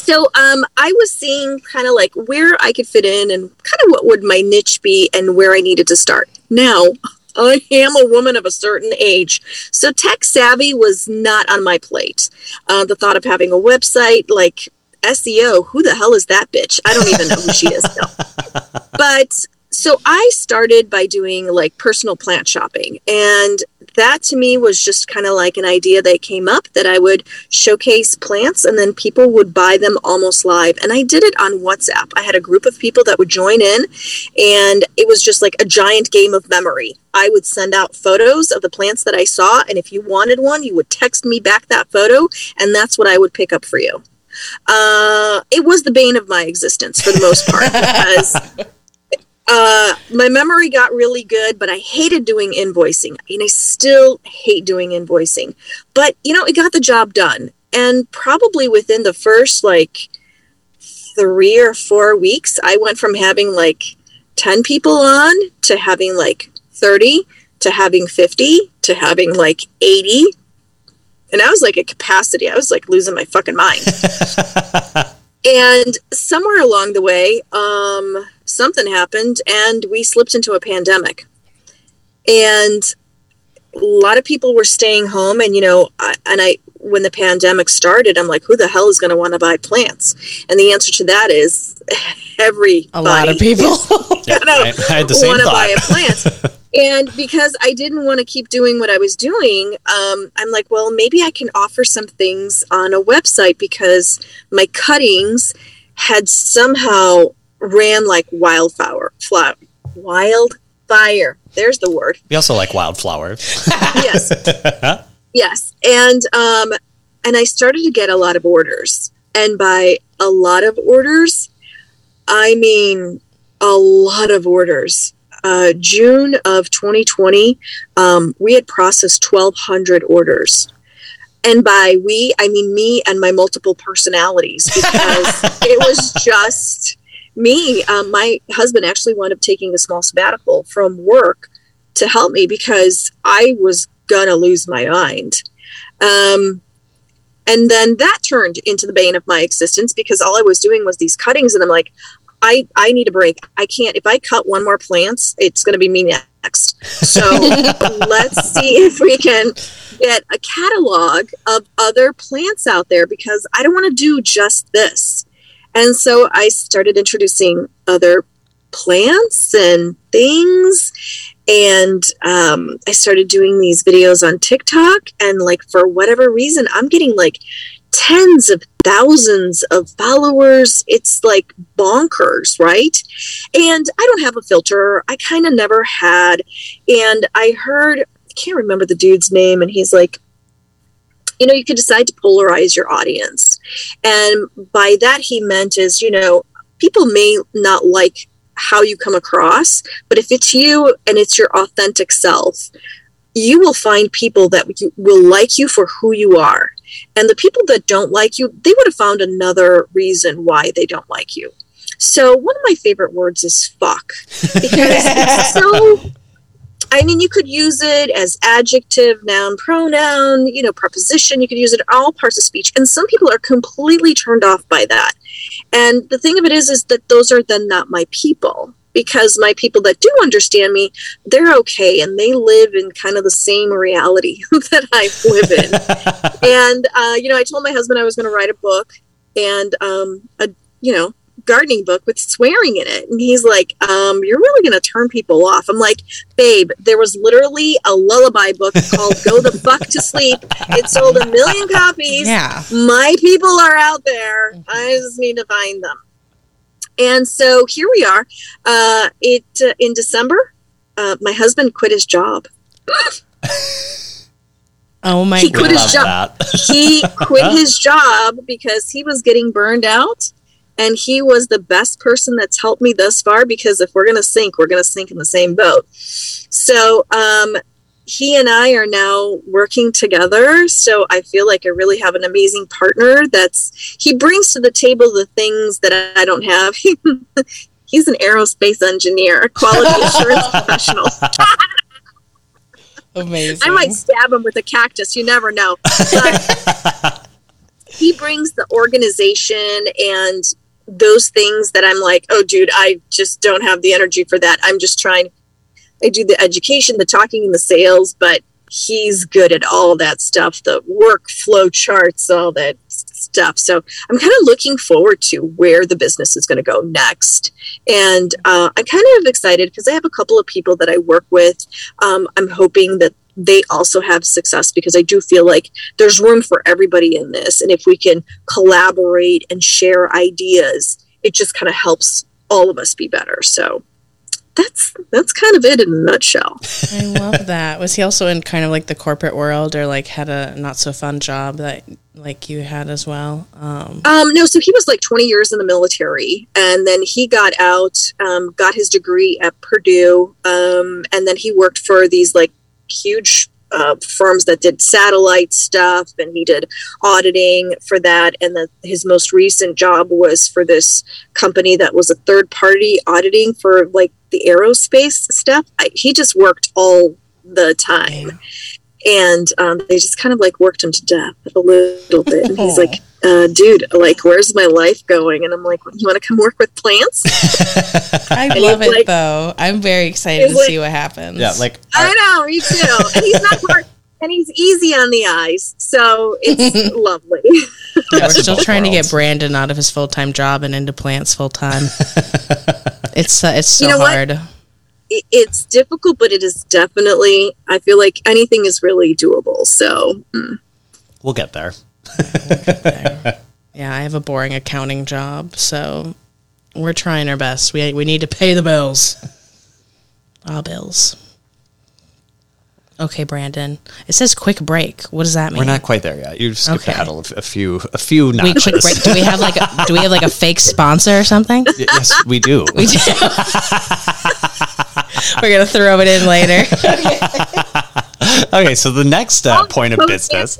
So um, I was seeing kind of like where I could fit in and kind of what would my niche be and where I needed to start. Now, I am a woman of a certain age. So tech savvy was not on my plate. Uh, the thought of having a website like SEO, who the hell is that bitch? I don't even know who she is still. But so I started by doing like personal plant shopping. And that to me was just kind of like an idea that came up that I would showcase plants and then people would buy them almost live. And I did it on WhatsApp. I had a group of people that would join in and it was just like a giant game of memory. I would send out photos of the plants that I saw. And if you wanted one, you would text me back that photo and that's what I would pick up for you. Uh, it was the bane of my existence for the most part because uh, my memory got really good, but I hated doing invoicing. And I still hate doing invoicing. But, you know, it got the job done. And probably within the first like three or four weeks, I went from having like 10 people on to having like 30 to having 50 to having like 80. And I was like at capacity. I was like losing my fucking mind. and somewhere along the way, um, something happened and we slipped into a pandemic. And a lot of people were staying home and you know I, and i when the pandemic started i'm like who the hell is going to want to buy plants and the answer to that is everybody A lot of people. Yeah, I, I had the same want to buy a plant and because i didn't want to keep doing what i was doing um, i'm like well maybe i can offer some things on a website because my cuttings had somehow ran like wildfire flower wildfire. There's the word. We also like wildflowers yes. Yes. And um and i started to get a lot of orders. And by a lot of orders i mean a lot of orders. Uh, june of 2020 um, we had processed 1200 orders. And by we i mean me and my multiple personalities because it was just me um, my husband actually wound up taking a small sabbatical from work to help me because I was gonna lose my mind. Um, and then that turned into the bane of my existence because all I was doing was these cuttings, and I'm like, I I need a break. I can't. If I cut one more plants, it's going to be me next. So let's see if we can get a catalog of other plants out there because I don't want to do just this. And so I started introducing other plants and things. And um, I started doing these videos on TikTok. And, like, for whatever reason, I'm getting like tens of thousands of followers. It's like bonkers, right? And I don't have a filter. I kind of never had. And I heard, I can't remember the dude's name, and he's like, you know, you can decide to polarize your audience. And by that, he meant is, you know, people may not like how you come across, but if it's you and it's your authentic self, you will find people that will like you for who you are. And the people that don't like you, they would have found another reason why they don't like you. So one of my favorite words is fuck because it's so I mean, you could use it as adjective, noun, pronoun, you know, preposition. You could use it in all parts of speech. And some people are completely turned off by that. And the thing of it is, is that those are then not my people because my people that do understand me, they're okay and they live in kind of the same reality that I live in. and, uh, you know, I told my husband I was going to write a book and, um, a, you know, gardening book with swearing in it. And he's like, um, You're really going to turn people off. I'm like, Babe, there was literally a lullaby book called Go the Fuck to Sleep. It sold a million copies. Yeah. My people are out there. I just need to find them. And so here we are. Uh, it uh, in December, uh, my husband quit his job. oh my! He quit his job. he quit his job because he was getting burned out and he was the best person that's helped me thus far because if we're going to sink, we're going to sink in the same boat. So, um, he and I are now working together. So I feel like I really have an amazing partner that's he brings to the table the things that I don't have. He's an aerospace engineer, a quality assurance professional. Amazing. I might stab him with a cactus. You never know. he brings the organization and those things that I'm like, oh, dude, I just don't have the energy for that. I'm just trying. I do the education, the talking, and the sales, but he's good at all that stuff the workflow charts, all that stuff. So I'm kind of looking forward to where the business is going to go next. And uh, I'm kind of excited because I have a couple of people that I work with. Um, I'm hoping that they also have success because I do feel like there's room for everybody in this. And if we can collaborate and share ideas, it just kind of helps all of us be better. So that's that's kind of it in a nutshell. I love that. Was he also in kind of like the corporate world or like had a not so fun job that like you had as well? Um, um no, so he was like 20 years in the military and then he got out, um, got his degree at Purdue, um, and then he worked for these like huge uh, firms that did satellite stuff and he did auditing for that. And the, his most recent job was for this company that was a third party auditing for like the aerospace stuff. I, he just worked all the time. And um, they just kind of like worked him to death a little bit. And he's like uh, dude, like, where's my life going? And I'm like, you want to come work with plants? I love it like, though. I'm very excited to like, see what happens. Yeah, like I know, me too. And he's not hard, and he's easy on the eyes, so it's lovely. Yeah, we're still trying worlds. to get Brandon out of his full time job and into plants full time. it's uh, it's so you know hard. What? It's difficult, but it is definitely. I feel like anything is really doable. So mm. we'll get there yeah, I have a boring accounting job, so we're trying our best. We we need to pay the bills. All bills. Okay, Brandon. It says quick break. What does that mean? We're not quite there yet. You skipped okay. ahead a, a few a few notches. Wait, quick break. Do we have like a, do we have like a fake sponsor or something? yes, we do. We do. We're gonna throw it in later. okay, so the next uh, point of business.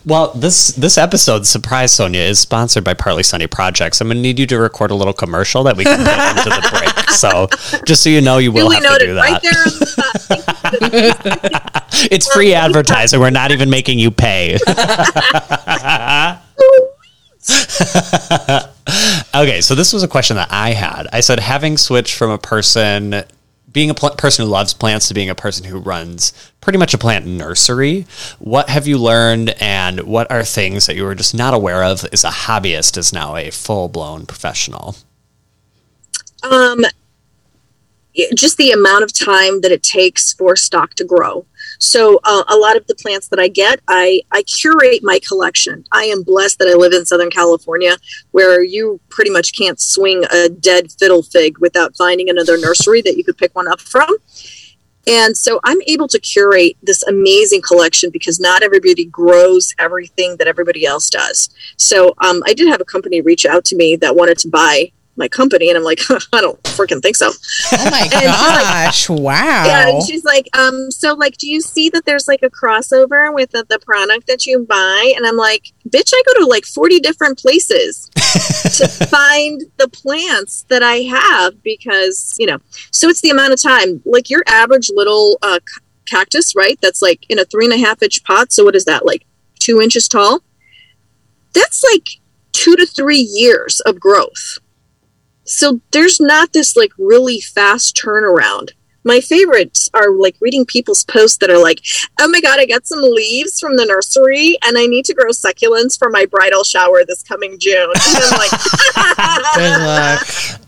well, this this episode, surprise Sonia, is sponsored by Partly Sunny Projects. I'm going to need you to record a little commercial that we can put into the break. So, just so you know, you will have to do that. Right it's free advertising. We're not even making you pay. Okay, so this was a question that I had. I said, having switched from a person, being a pl- person who loves plants to being a person who runs pretty much a plant nursery, what have you learned and what are things that you were just not aware of as a hobbyist is now a full blown professional? Um, just the amount of time that it takes for stock to grow. So uh, a lot of the plants that I get, I I curate my collection. I am blessed that I live in Southern California, where you pretty much can't swing a dead fiddle fig without finding another nursery that you could pick one up from. And so I'm able to curate this amazing collection because not everybody grows everything that everybody else does. So um, I did have a company reach out to me that wanted to buy my company, and I'm like, I don't freaking think so. Oh my she's like- Wow. Yeah, and she's like, um, so like, do you see that there's like a crossover with the, the product that you buy? And I'm like, bitch, I go to like 40 different places to find the plants that I have because you know. So it's the amount of time. Like your average little uh, cactus, right? That's like in a three and a half inch pot. So what is that? Like two inches tall. That's like two to three years of growth. So there's not this like really fast turnaround my favorites are like reading people's posts that are like, oh my God, I got some leaves from the nursery and I need to grow succulents for my bridal shower this coming June. And I'm like, Good luck.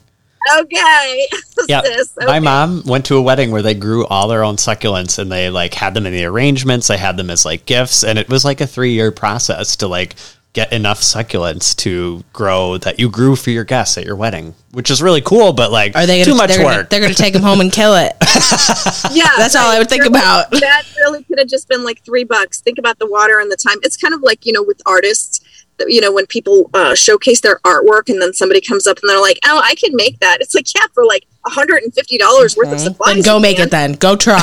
okay. Yeah, sis, my mom went to a wedding where they grew all their own succulents and they like had them in the arrangements. They had them as like gifts, and it was like a three year process to like get enough succulents to grow that you grew for your guests at your wedding, which is really cool. But like, Are they gonna, too much they're Gonna, work? they're going to take them home and kill it. Yeah. That's all I would think about. That really could have just been like three bucks. Think about the water and the time. It's kind of like, you know, with artists, you know, when people uh, showcase their artwork and then somebody comes up and they're like, oh, I can make that. It's like, yeah, for like $150 worth of supplies. Then go make can. it. Then go try.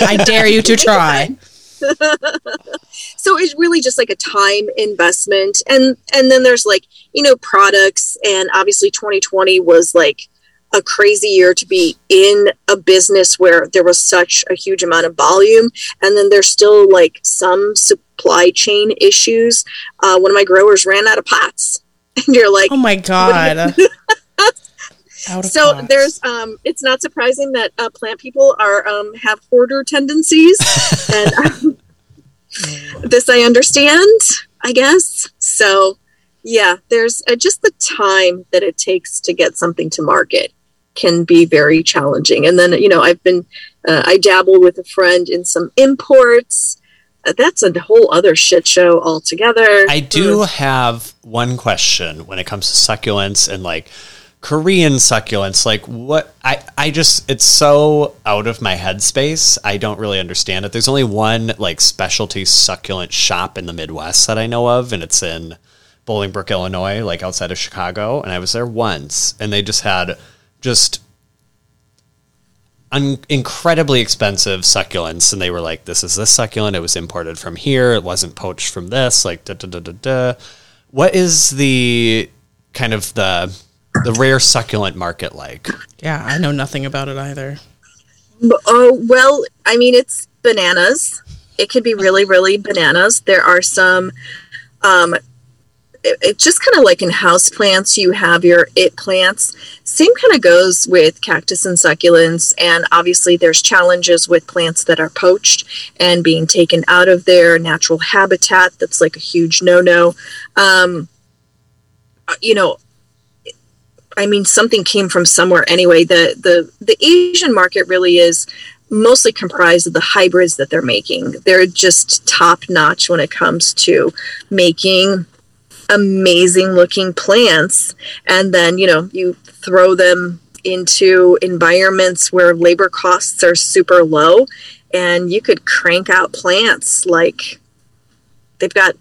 I dare you to try. so it's really just like a time investment. And and then there's like you know products. And obviously 2020 was like a crazy year to be in a business where there was such a huge amount of volume. And then there's still like some supply chain issues. Uh, one of my growers ran out of pots. And you're like Oh my god. So pots. there's um it's not surprising that uh, plant people are um have hoarder tendencies. And um, this i understand i guess. So yeah there's uh, just the time that it takes to get something to market can be very challenging. And then you know i've been uh, i dabble with a friend in some imports. Uh, that's a whole other shit show altogether. I do have one question when it comes to succulents and like Korean succulents. Like what I I just it's so out of my headspace. I don't really understand it. There's only one like specialty succulent shop in the Midwest that I know of, and it's in Bolingbrook, Illinois, like outside of Chicago. And I was there once, and they just had just un- incredibly expensive succulents, and they were like, "This is this succulent. It was imported from here. It wasn't poached from this." Like, da da da da da. What is the kind of the the rare succulent market like? yeah, I know nothing about it either. Oh, well, I mean, it's bananas. It could be really, really bananas. There are some, um, it, it's just kind of like in house plants, you have your it plants. Same kind of goes with cactus and succulents. And obviously, there's challenges with plants that are poached and being taken out of their natural habitat. That's like a huge no no. Um, uh, you know, I mean, something came from somewhere anyway. The the the Asian market really is mostly comprised of the hybrids that they're making. They're just top notch when it comes to making amazing looking plants, and then you know you throw them into environments where labor costs are super low, and you could crank out plants like they've got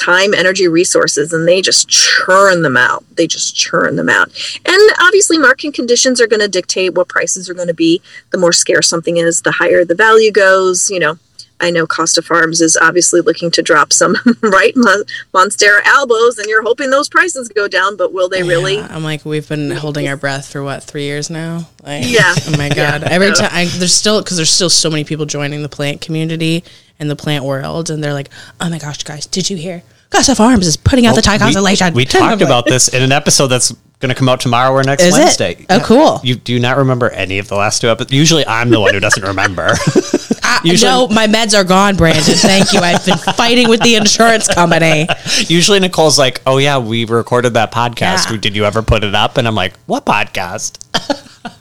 time, energy, resources, and they just churn them out. They just churn them out. And obviously, market conditions are going to dictate what prices are going to be. The more scarce something is, the higher the value goes. You know, I know Costa Farms is obviously looking to drop some, right? Mon- Monstera albos, and you're hoping those prices go down, but will they really? I'm like, we've been holding our breath for what three years now. Like, Yeah. Oh my god! Every time I, there's still because there's still so many people joining the plant community and the plant world, and they're like, oh my gosh, guys, did you hear? Costa Farms is putting out the we, Thai constellation. we And I'm talked like, about this in an episode that's Gonna come out tomorrow or next Is it? Wednesday. Oh, cool. You do not remember any of the last two episodes. Usually, I'm the one who doesn't remember. I, Usually- no, my meds are gone, Brandon. Thank you. I've been fighting with the insurance company. Usually, Nicole's like, "Oh yeah, we recorded that podcast. Yeah. Did you ever put it up?" And I'm like, "What podcast?"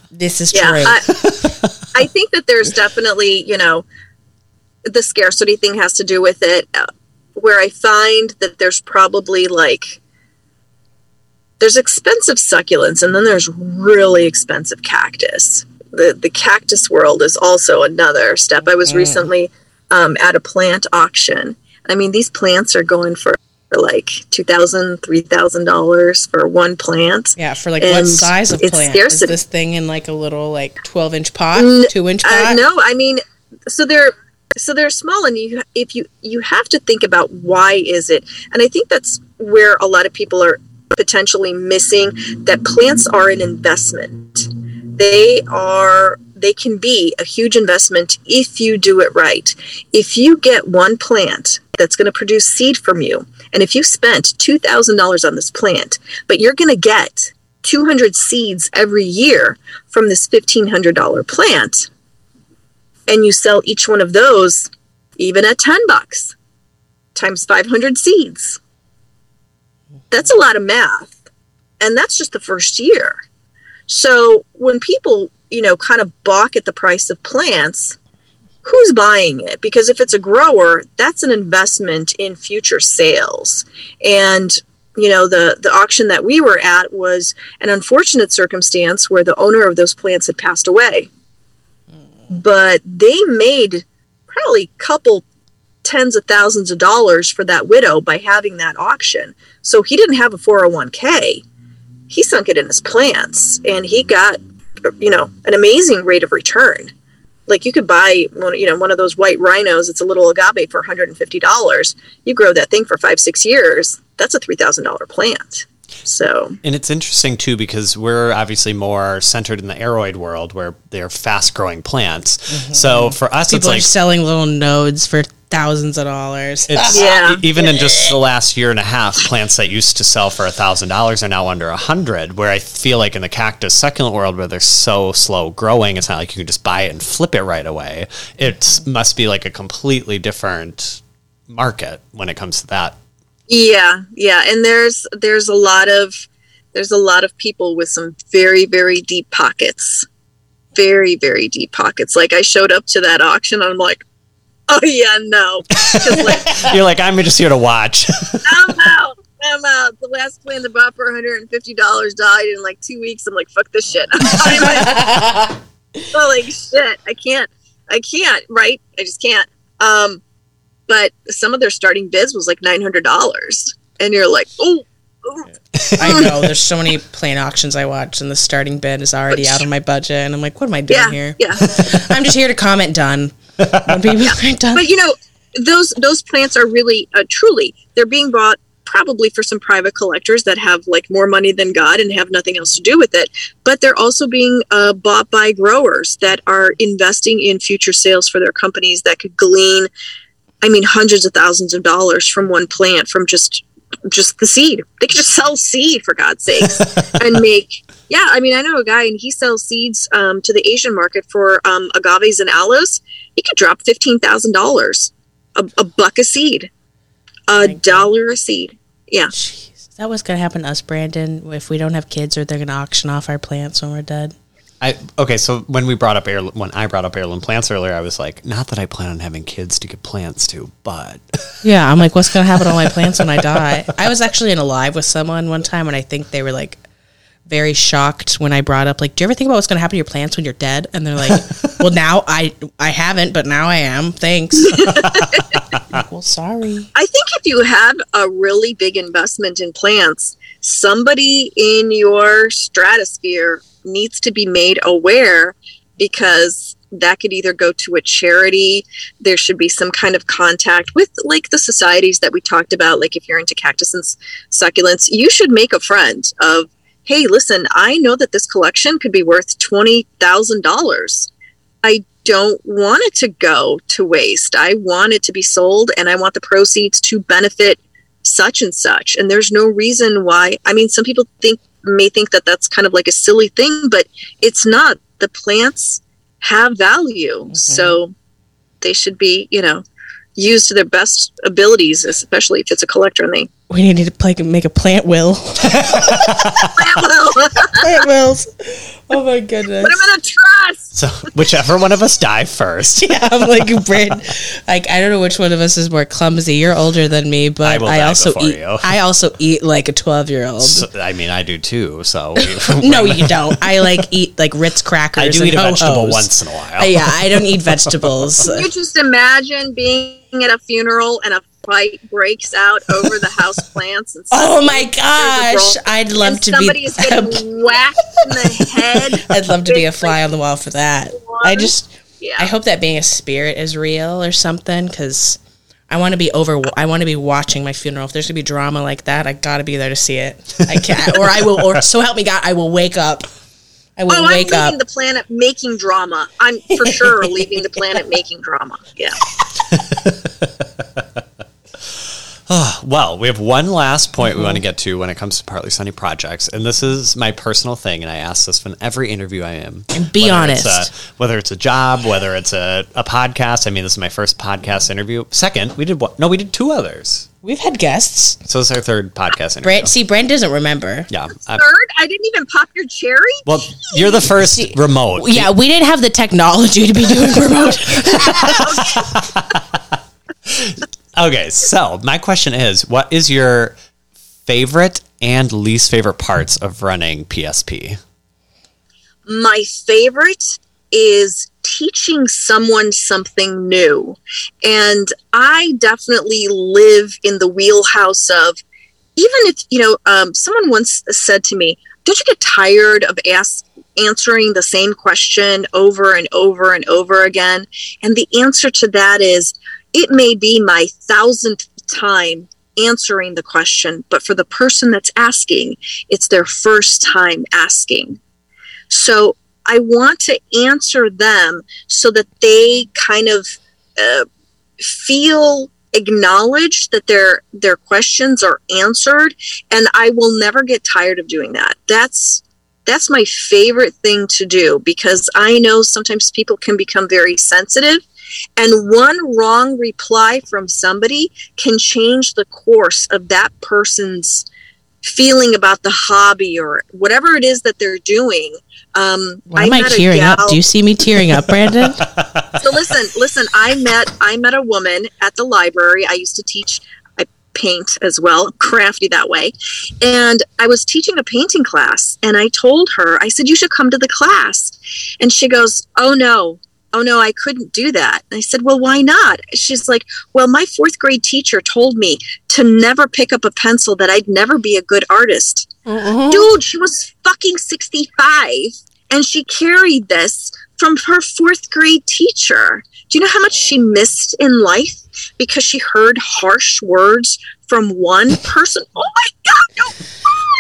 This is yeah true. I, I think that there's definitely you know the scarcity thing has to do with it uh, where i find that there's probably like there's expensive succulents and then there's really expensive cactus the the cactus world is also another step i was recently um, at a plant auction i mean these plants are going for like $2000 $3000 for one plant yeah, for like what size of it's plant? scarcity. Is this thing in like a little like twelve inch pot, N- two inch Uh, pot? no, I mean, so they're so they're small, and you if you you have to think about why is it, and I think that's where a lot of people are potentially missing that plants are an investment. They are they can be a huge investment if you do it right. If you get one plant that's going to produce seed from you, and if you spent two thousand dollars on this plant, but you're going to get 200 seeds every year from this $1500 plant and you sell each one of those even at 10 bucks times 500 seeds. That's a lot of math. And that's just the first year. So when people you know kind of balk at the price of plants who's buying it? Because if it's a grower that's an investment in future sales. And you know the the auction that we were at was an unfortunate circumstance where the owner of those plants had passed away but they made probably couple tens of thousands of dollars for that widow by having that auction. So he didn't have a 401k he sunk it in his plants and he got you know an amazing rate of return. Like you could buy one you know one of those white rhinos it's a little agave for $150 you grow that thing for five six years that's a $3000 plant so And it's interesting too because we're obviously more centered in the aroid world where they're fast growing plants. Mm-hmm. So for us, People it's like are selling little nodes for thousands of dollars. it's Yeah. even in just the last year and a half, plants that used to sell for a thousand dollars are now under a hundred. Where I feel like in the cactus succulent world, where they're so slow growing, it's not like you can just buy it and flip it right away. It must be like a completely different market when it comes to that. Yeah, yeah, and there's there's a lot of there's a lot of people with some very very deep pockets, very very deep pockets. Like I showed up to that auction, I'm like, oh yeah, no. like You're like, I'm just here to watch. I'm out, I'm out. The last plan that bought for 150 dollars died in like two weeks. I'm like, fuck this shit. I'm like, shit, I can't, I can't, right? I just can't. Um, but some of their starting bids was like nine hundred dollars, and you're like, oh. I know. There's so many plane auctions I watch, and the starting bid is already out of my budget, and I'm like, what am I doing Yeah, here? yeah. I'm just here to comment done. When people are done. but you know those those plants are really uh, truly they're being bought probably for some private collectors that have like more money than god and have nothing else to do with it but they're also being uh, bought by growers that are investing in future sales for their companies that could glean i mean hundreds of thousands of dollars from one plant from just just the seed. They could just sell seed for god's sakes. And make yeah i mean i know a guy and he sells seeds um, to the asian market for um, agaves and aloes. He could drop $15000 a, a buck a seed a dollar a seed. Yeah. Jeez. That what's going to happen to us, Brandon, if we don't have kids or they're going to auction off our plants when we're dead? I okay, so when we brought up heir, when I brought up heirloom plants earlier, I was like, not that I plan on having kids to give plants to, but Yeah, I'm like, what's going to happen to all my plants when I die? I was actually in a live with someone one time, and I think they were like very shocked when I brought up, like, do you ever think about what's going to happen to your plants when you're dead? And they're like, well, now I I haven't, but now I am. Thanks. Like, well, sorry. i think if you have a really big investment in plants somebody in your stratosphere needs to be made aware because that could either go to a charity there should be some kind of contact with like the societies that we talked about like if you're into cactus and succulents you should make a friend of hey listen i know that this collection could be worth $20000 i don't want it to go to waste. I want it to be sold and i want the proceeds to benefit such and such. And there's no reason why i mean some people think may think that that's kind of like a silly thing, but it's not. The plants have value, mm-hmm. so they should be, you know, used to their best abilities, especially if it's a collector and they We need to play, make a plant will. well, put plant wills. Oh my goodness. them in a trust. So whichever one of us die first. yeah, I'm like Brand. Like I don't know which one of us is more clumsy. You're older than me, but I I, also eat. you. I also eat like a 12 year old. So, I mean, I do too. So No, you don't. I like eat like Ritz crackers. I do and eat a vegetable Ho-Hos. once in a while. Uh, yeah, I don't eat vegetables. you just imagine being at a funeral and a fight breaks out over the house plants and oh my gosh, there's a brawl I'd love and to somebody be. is getting whacked in the head. I'd love to be a fly on the wall for that. I just, Yeah. I hope that being a spirit is real or something because I want to be over. I want to be watching my funeral. If there's gonna be drama like that, I gotta be there to see it. I can't, or I will, or so help me God, I will wake up. I will Oh, I'm wake leaving up. the planet making drama. I'm for sure leaving the planet making drama. Yeah. Well, we have one last point we mm-hmm. want to get to when it comes to Partly Sunny projects, and this is my personal thing, and I ask this in every interview I am. And be Whether it's honest. a- whether it's a job, whether it's a, a podcast. I mean, this is my first podcast interview. Second, we did what? No, we did two others. We've had guests. So it's our third podcast interview. Brand, see, Brand doesn't remember. yeah. I- Third, I didn't even pop your cherry. well, you're the first remote. Yeah, we didn't have the technology to be doing remote. Okay, so my question is, what is your favorite and least favorite parts of running PSP? My favorite is teaching someone something new. And I definitely live in the wheelhouse of, even if, you know, um, someone once said to me, don't you get tired of ask, answering the same question over and over and over again? And the answer to that is, it may be my thousandth time answering the question, but for the person that's asking, it's their first time asking. So I want to answer them so that they kind of uh, feel acknowledged that their their questions are answered and I will never get tired of doing that. That's that's my favorite thing to do because I know sometimes people can become very sensitive and one wrong reply from somebody can change the course of that person's feeling about the hobby or whatever it is that they're doing. Um, Why am I met a tearing up? Do you see me tearing up, Brandon? so listen, listen. I met I met a woman at the library. I used to teach. I paint as well, crafty that way. And I was teaching a painting class, and I told her, I said, "You should come to the class." And she goes, "Oh no." Oh no, I couldn't do that. And I said, Well, why not? She's like, Well, my fourth grade teacher told me to never pick up a pencil, that I'd never be a good artist. Mm-hmm. Dude, she was fucking 65 and she carried this from her fourth grade teacher. Do you know how much she missed in life because she heard harsh words from one person? Oh my God, no.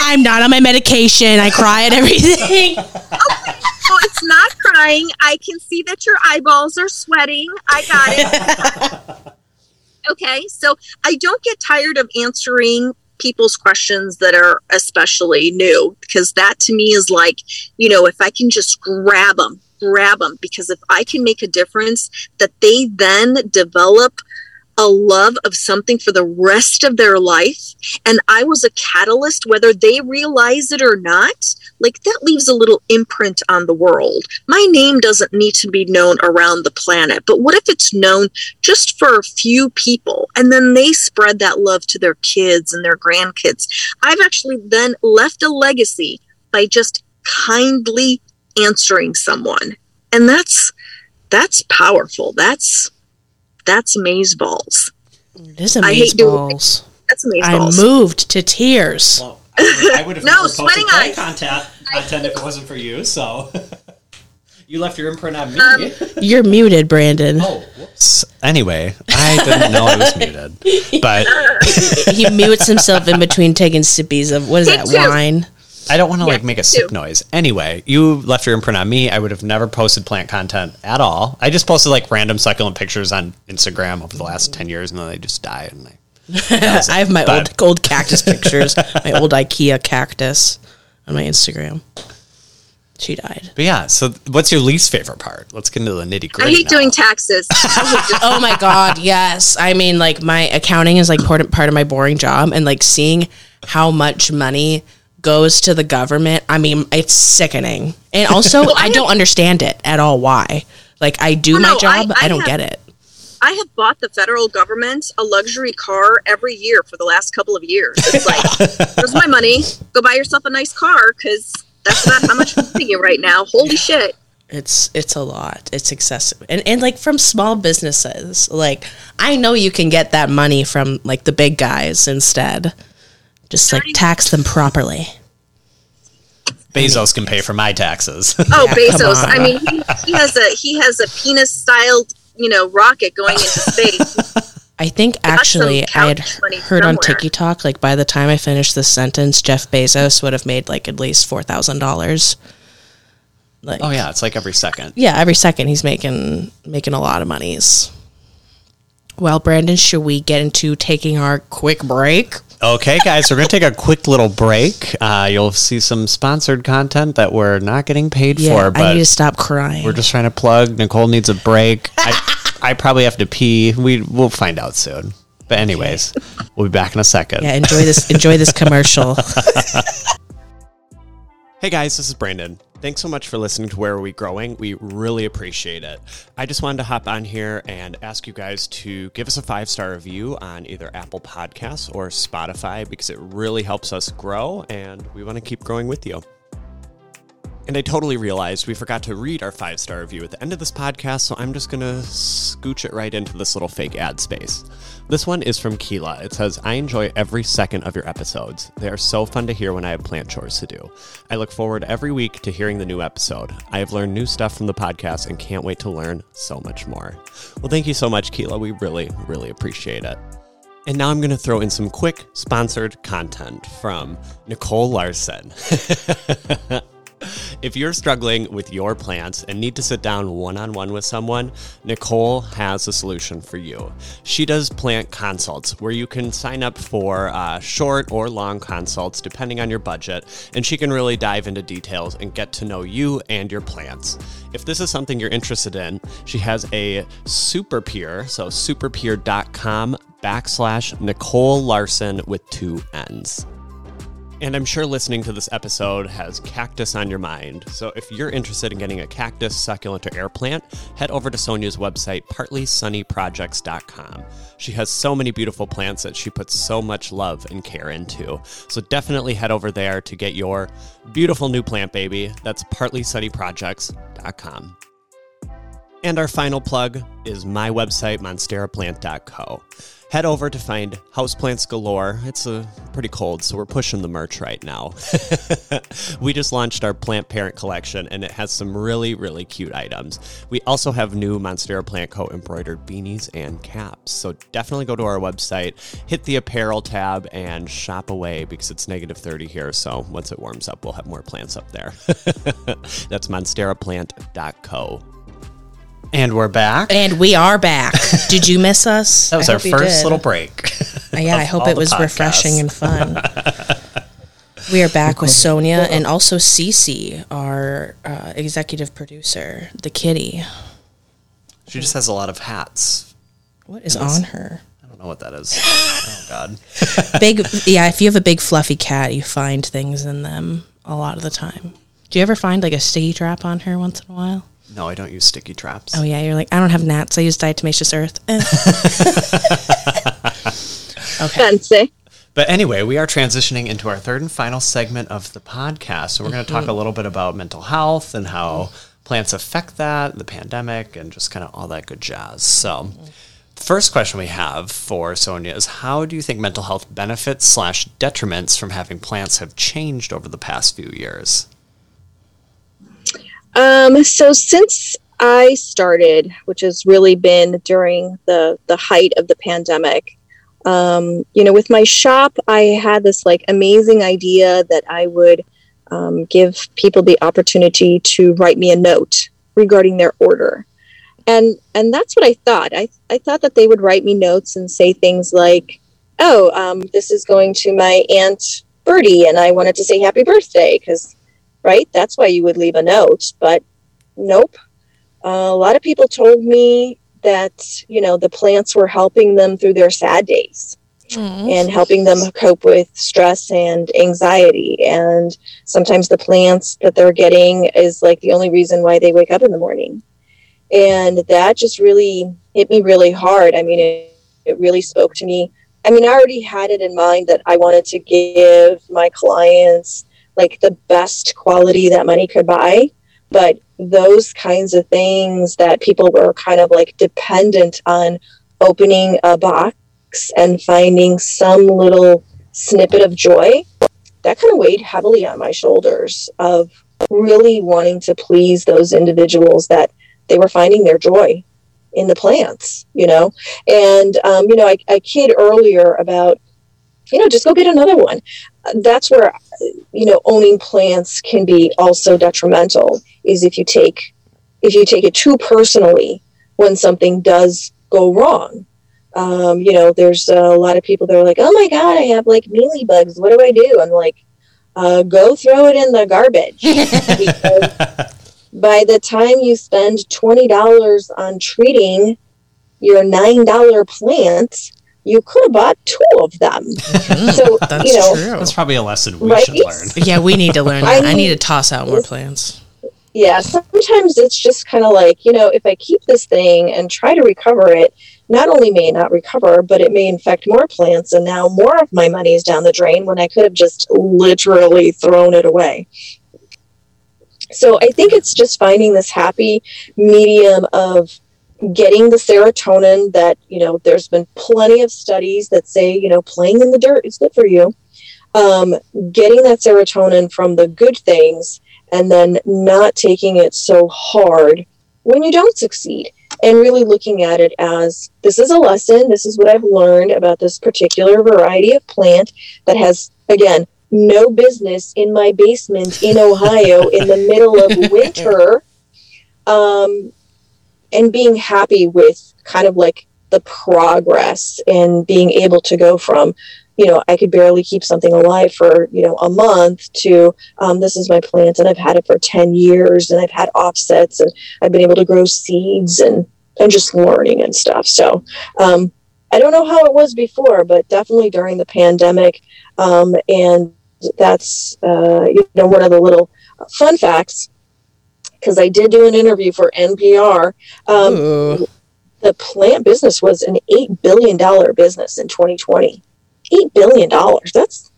I'm not on my medication. I cry at everything. Oh, No, it's not crying. I can see that your eyeballs are sweating. I got it. okay, so I don't get tired of answering people's questions that are especially new because that to me is like, you know, if I can just grab them, grab them, because if I can make a difference, that they then develop a love of something for the rest of their life. And I was a catalyst, whether they realize it or not, like that leaves a little imprint on the world. My name doesn't need to be known around the planet, but what if it's known just for a few people and then they spread that love to their kids and their grandkids? I've actually then left a legacy by just kindly answering someone. And that's that's powerful. That's that's amaze balls. It is I hate amaze doing- That's amaze I balls. I moved to tears. Well, I would have No, never sweating play eyes. content, content if it wasn't for you. So you left your imprint on me. Um, You're muted, Brandon. oh, whoops. Anyway, I didn't know I was muted, but He mutes himself in between taking sippies of what is Take that two. wine? I don't want to like make a sip too. noise. Anyway, you left your imprint on me. I would have never posted plant content at all. I just posted like random succulent pictures on Instagram over the last ten years, and then they just died. And I, I have my But- old old cactus pictures, my old IKEA cactus. on my Instagram. She died. But yeah, so what's your least favorite part? Let's get into the nitty gritty. I gritty. hate doing taxes. I hate doing- oh my god, yes. I mean, like my accounting is like part part of my boring job, and like seeing how much money goes to the government. I mean, it's sickening, and also Well, I I, have- don't understand it at all. Why? Like I do my no, I- job, I, I don't have- get it. I have bought the federal government a luxury car every year for the last couple of years. It's like, here's my money. Go buy yourself a nice car because that's about how much I'm paying you right now. Holy shit. It's it's a lot. It's excessive, and and like from small businesses. Like I know you can get that money from like the big guys instead. Just like tax them properly. Bezos can pay for my taxes. Oh, Yeah, Bezos. I mean, he, he has a he has a penis styled, you know, rocket going into space. I think actually I had couch money heard on somewhere. TikTok like by the time I finished this sentence, Jeff Bezos would have made like at least four thousand dollars. Like oh yeah, it's like every second. yeah, every second he's making making a lot of monies. Well, Brandon, should we get into taking our quick break? Okay, guys, we're gonna take a quick little break. Uh, you'll see some sponsored content that we're not getting paid Yeah, for, I but need to stop crying. we're just trying to plug. Nicole needs a break. I, I probably have to pee. We we'll find out soon. But anyways, we'll be back in a second. yeah, enjoy this enjoy this commercial. Hey guys, this is Brandon. Thanks so much for listening to Where Are We Growing? We really appreciate it. I just wanted to hop on here and ask you guys to give us a five star review on either Apple Podcasts or Spotify because it really helps us grow and we want to keep growing with you. And I totally realized we forgot to read our five star review at the end of this podcast, so I'm just gonna scooch it right into this little fake ad space. This one is from Keela. It says, I enjoy every second of your episodes. They are so fun to hear when I have plant chores to do. I look forward every week to hearing the new episode. I have learned new stuff from the podcast and can't wait to learn so much more. Well, thank you so much, Keela. We really, really appreciate it. And now I'm going to throw in some quick sponsored content from Nicole Larson. If you're struggling with your plants and need to sit down one on one with someone, Nicole has a solution for you. She does plant consults where you can sign up for uh, short or long consults depending on your budget, and she can really dive into details and get to know you and your plants. If this is something you're interested in, she has a super peer, so superpeer.com backslash Nicole Larson with two N's. And I'm sure listening to this episode has cactus on your mind. So if you're interested in getting a cactus, succulent, or air plant, head over to Sonia's website, partlysunnyprojects.com. She has so many beautiful plants that she puts so much love and care into. So definitely head over there to get your beautiful new plant baby. That's partlysunnyprojects.com. And our final plug is my website, monsteraplant.co. Head over to find houseplants galore. It's uh, pretty cold, so we're pushing the merch right now. we just launched our plant parent collection, and it has some really, really cute items. We also have new Monstera Plant Co. embroidered beanies and caps. So definitely go to our website, hit the apparel tab, and shop away because it's negative 30 here. So once it warms up, we'll have more plants up there. That's monsteraplant.co. And we're back. and we are back. Did you miss us? That was I our first little break. Uh, yeah, I hope it was podcasts. refreshing and fun. we are back with Sonia and also Cece, our uh, executive producer, the kitty. She just has a lot of hats. What is on her? I don't know what that is. oh God. Big, yeah. If you have a big fluffy cat, you find things in them a lot of the time. Do you ever find like a sticky trap on her once in a while? No, I don't use sticky traps. Oh yeah, you're like I don't have gnats. I use diatomaceous earth. Eh. okay. Fancy. But anyway, we are transitioning into our third and final segment of the podcast. So we're going to Mm-hmm. talk a little bit about mental health and how plants affect that, the pandemic, and just kind of all that good jazz. So. The first question we have for Sonia is how do you think mental health benefits slash detriments from having plants have changed over the past few years? Um, so since I started, which has really been during the the height of the pandemic, um, you know, with my shop, I had this like amazing idea that I would um, give people the opportunity to write me a note regarding their order, and and that's what I thought. I I thought that they would write me notes and say things like, "Oh, um, this is going to my aunt birdie and I wanted to say happy birthday because, right, that's why you would leave a note. But nope. Uh, a lot of people told me that, you know, the plants were helping them through their sad days Aw. and helping them cope with stress and anxiety. And sometimes the plants that they're getting is like the only reason why they wake up in the morning. And that just really hit me really hard. I mean, it, it really spoke to me. I mean, I already had it in mind that I wanted to give my clients like the best quality that money could buy. But those kinds of things that people were kind of like dependent on opening a box and finding some little snippet of joy, that kind of weighed heavily on my shoulders of really wanting to please those individuals that they were finding their joy in the plants, you know? And, um, you know, I, I kid earlier about, you know, just go get another one. That's where, you know, owning plants can be also detrimental is if you take, if you take it too personally when something does go wrong um, you know, there's a lot of people that are like, oh my God, I have like mealy bugs. What do I do? I'm like, uh, go throw it in the garbage. by the time you spend $20 on treating your $9 plants, you could have bought two of them. Mm-hmm. so, That's you know, true. That's probably a lesson we Right? should learn. Yeah, we need to learn I that. I, need- need to toss out more plants. yeah, sometimes it's just kind of like, you know, if I keep this thing and try to recover it, not only may it not recover, but it may infect more plants. And now more of my money is down the drain when I could have just literally thrown it away. So I think it's just finding this happy medium of getting the serotonin that, you know, there's been plenty of studies that say, you know, playing in the dirt is good for you. Um, getting that serotonin from the good things and then not taking it so hard when you don't succeed and really looking at it as this is a lesson this is what i've learned about this particular variety of plant that has again no business in my basement in ohio in the middle of winter um, and being happy with kind of like the progress and being able to go from you know i could barely keep something alive for you know a month to um, this is my plant and i've had it for 10 years and i've had offsets and i've been able to grow seeds and and just learning and stuff. So um, i don't know how it was before but definitely during the pandemic um, and that's uh, you know one of the little fun facts because i did do an interview for npr um, the plant business was an $8 billion business in 2020 $8 billion that's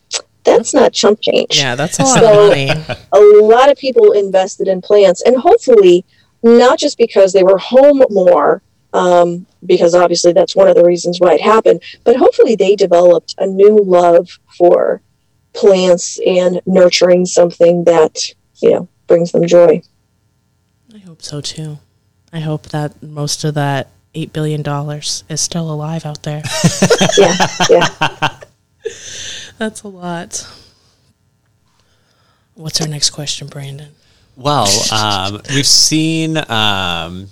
that's not chump change. Yeah, that's a lot So- of money. a lot of people invested in plants and hopefully not just because they were home more um, because obviously that's one of the reasons why it happened but hopefully they developed a new love for plants and nurturing something that you know brings them joy hope so too. I hope that most of that $8 billion is still alive out there. yeah yeah That's a lot. What's our next question, Brandon? Well, um, we've seen um,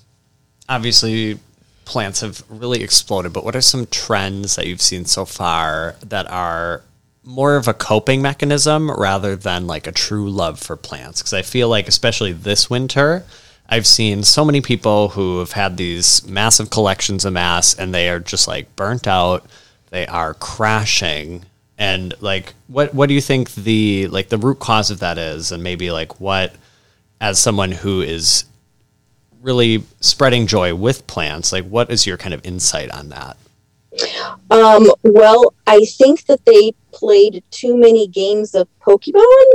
obviously plants have really exploded, but what are some trends that you've seen so far that are more of a coping mechanism rather than like a true love for plants? Because I feel like, especially this winter, I've seen so many people who have had these massive collections of amass and they are just like burnt out. They are crashing. And like, what what do you think the like the root cause of that is, and maybe like what as someone who is really spreading joy with plants, like what is your kind of insight on that? Um, well, I think that they played too many games of Pokemon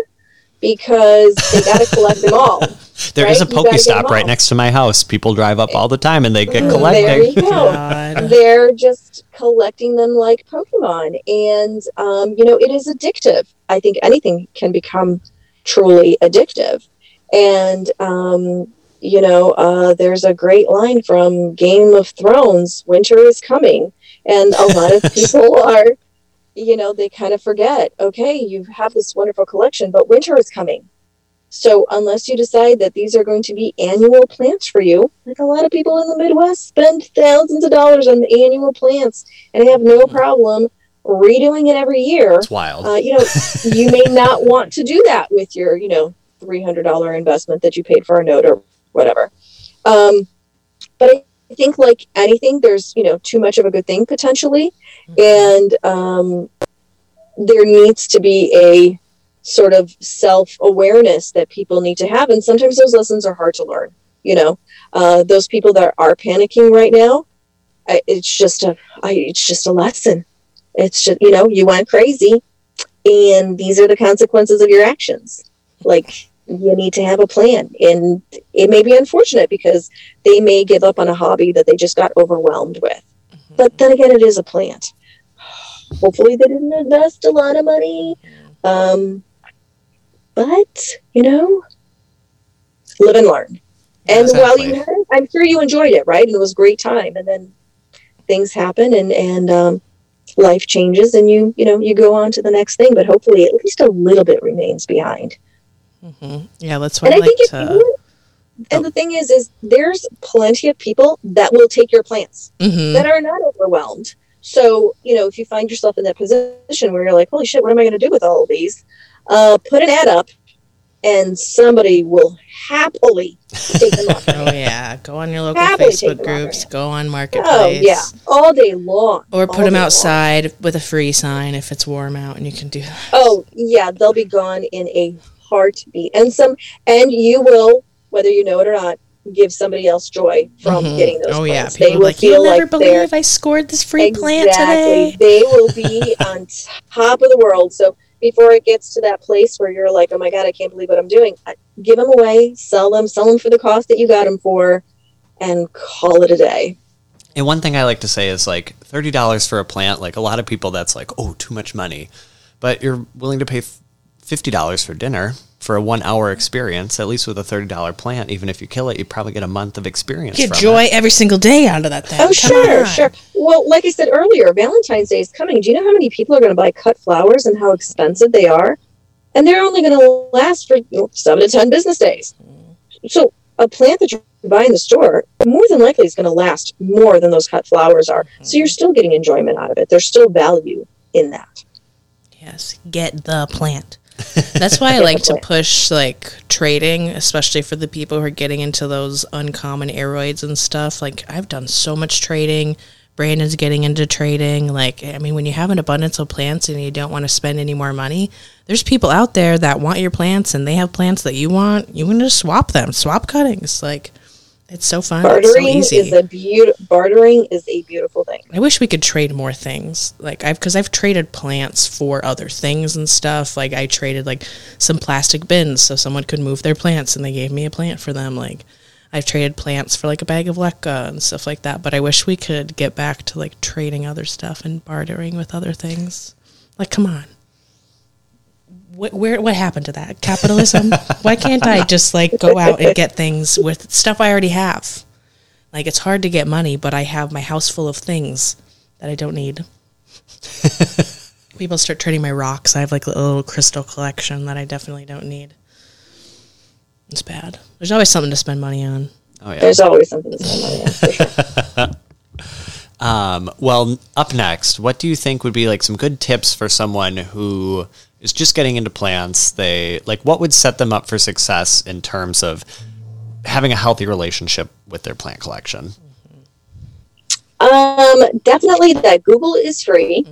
because they got to collect them all. There is Right, a you gotta Pokestop right next to my house. People drive up all the time and they get collecting. There you go. They're just collecting them like Pokemon, and um, you know it is addictive. I think anything can become truly addictive, and um, you know uh, there's a great line from Game of Thrones: "Winter is coming," and a lot of people are, you know, they kind of forget. Okay, you have this wonderful collection, but winter is coming. So unless you decide that these are going to be annual plants for you, like a lot of people in the Midwest spend thousands of dollars on annual plants and have no problem redoing it every year. It's wild. Uh, you know, you may not want to do that with your, you know, three hundred dollar investment that you paid for a note or whatever. Um, but I think, like anything, there's you know too much of a good thing potentially, and um, there needs to be a sort of self awareness that people need to have, and sometimes those lessons are hard to learn. You know, uh, those people that are panicking right now, I, it's just a, I, it's just a lesson. It's just you know you went crazy, and these are the consequences of your actions. Like you need to have a plan, and it may be unfortunate because they may give up on a hobby that they just got overwhelmed with. But then again, it is a plant. Hopefully, they didn't invest a lot of money. Um, but you know, live and learn. And while you had it, I'm sure you enjoyed it, right? And it was a great time. And then things happen, and and um, life changes, and you you know you go on to the next thing. But hopefully, at least a little bit remains behind. Yeah, that's what And I like think to. you, and the thing is, is there's plenty of people that will take your plants Mhm. that are not overwhelmed. So, you know, if you find yourself in that position where you're like, holy shit, what am I going to do with all of these? Uh, put an ad up and somebody will happily take them off. Oh yeah, go on your local Happily Facebook groups. Go on Marketplace. Oh, yeah. All day long. Or put them day long. outside with a free sign if it's warm out, and you can do that. Oh, yeah. They'll be gone in a heartbeat. And some, and you will, whether you know it or not, give somebody else joy from Mhm. getting those Oh yeah, plants. people They will like, feel you'll never like believe I scored this free plant today. They will be on top of the world. So before it gets to that place where you're like, oh my God, I can't believe what I'm doing, give them away, sell them, sell them for the cost that you got them for, and call it a day. And one thing I like to say is like thirty dollars for a plant. Like a lot of people, that's like oh too much money, but you're willing to pay fifty dollars for dinner for a one hour experience. At least with a thirty dollar plant, even if you kill it, you probably get a month of experience. Get from joy It. every single day out of that thing. Oh, Come sure, on. sure. Well, like I said earlier, Valentine's Day is coming. Do you know how many people are going to buy cut flowers and how expensive they are? And they're only going to last for you know, seven to 10 business days. So a plant that you buy in the store more than likely is going to last more than those cut flowers are. So you're still getting enjoyment out of it. There's still value in that. Yes, get the plant. That's why I like to push like trading, especially for the people who are getting into those uncommon aroids and stuff. Like I've done so much trading. Brandon's getting into trading. Like I mean, when you have an abundance of plants and you don't want to spend any more money, there's people out there that want your plants and they have plants that you want. You can just swap them, swap cuttings. Like it's so fun. So Bartering easy. is a beautiful bartering is a beautiful thing. I wish we could trade more things. Like I've because I've traded plants for other things and stuff. Like I traded like some plastic bins so someone could move their plants and they gave me a plant for them. Like I've traded plants for like a bag of leca and stuff like that. But I wish we could get back to like trading other stuff and bartering with other things. Like come on. What, where what happened to that capitalism? Why can't I just like go out and get things with stuff I already have? Like it's hard to get money, but I have my house full of things that I don't need. People start trading my rocks. I have like a little crystal collection that I definitely don't need. It's bad. There's always something to spend money on. Oh yeah. There's always something to spend money on. For sure. Um, well, up next, what do you think would be like some good tips for someone who is just getting into plants? They like what would set them up for success in terms of having a healthy relationship with their plant collection? Um, definitely that Google is free,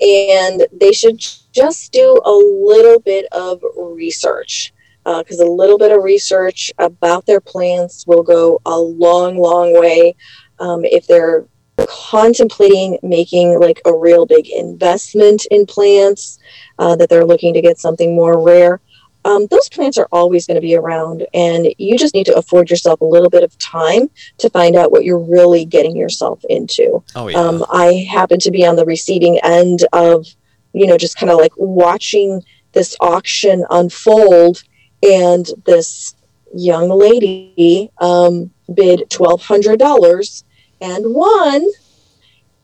and they should just do a little bit of research because a little bit of research about their plants will go a long, long way. Um, if they're contemplating making like a real big investment in plants, uh, that they're looking to get something more rare. Um, those plants are always going to be around, and you just need to afford yourself a little bit of time to find out what you're really getting yourself into. Oh yeah. Um, I happen to be on the receiving end of, you know, just kind of like watching this auction unfold, and this young lady um, bid twelve hundred dollars and won.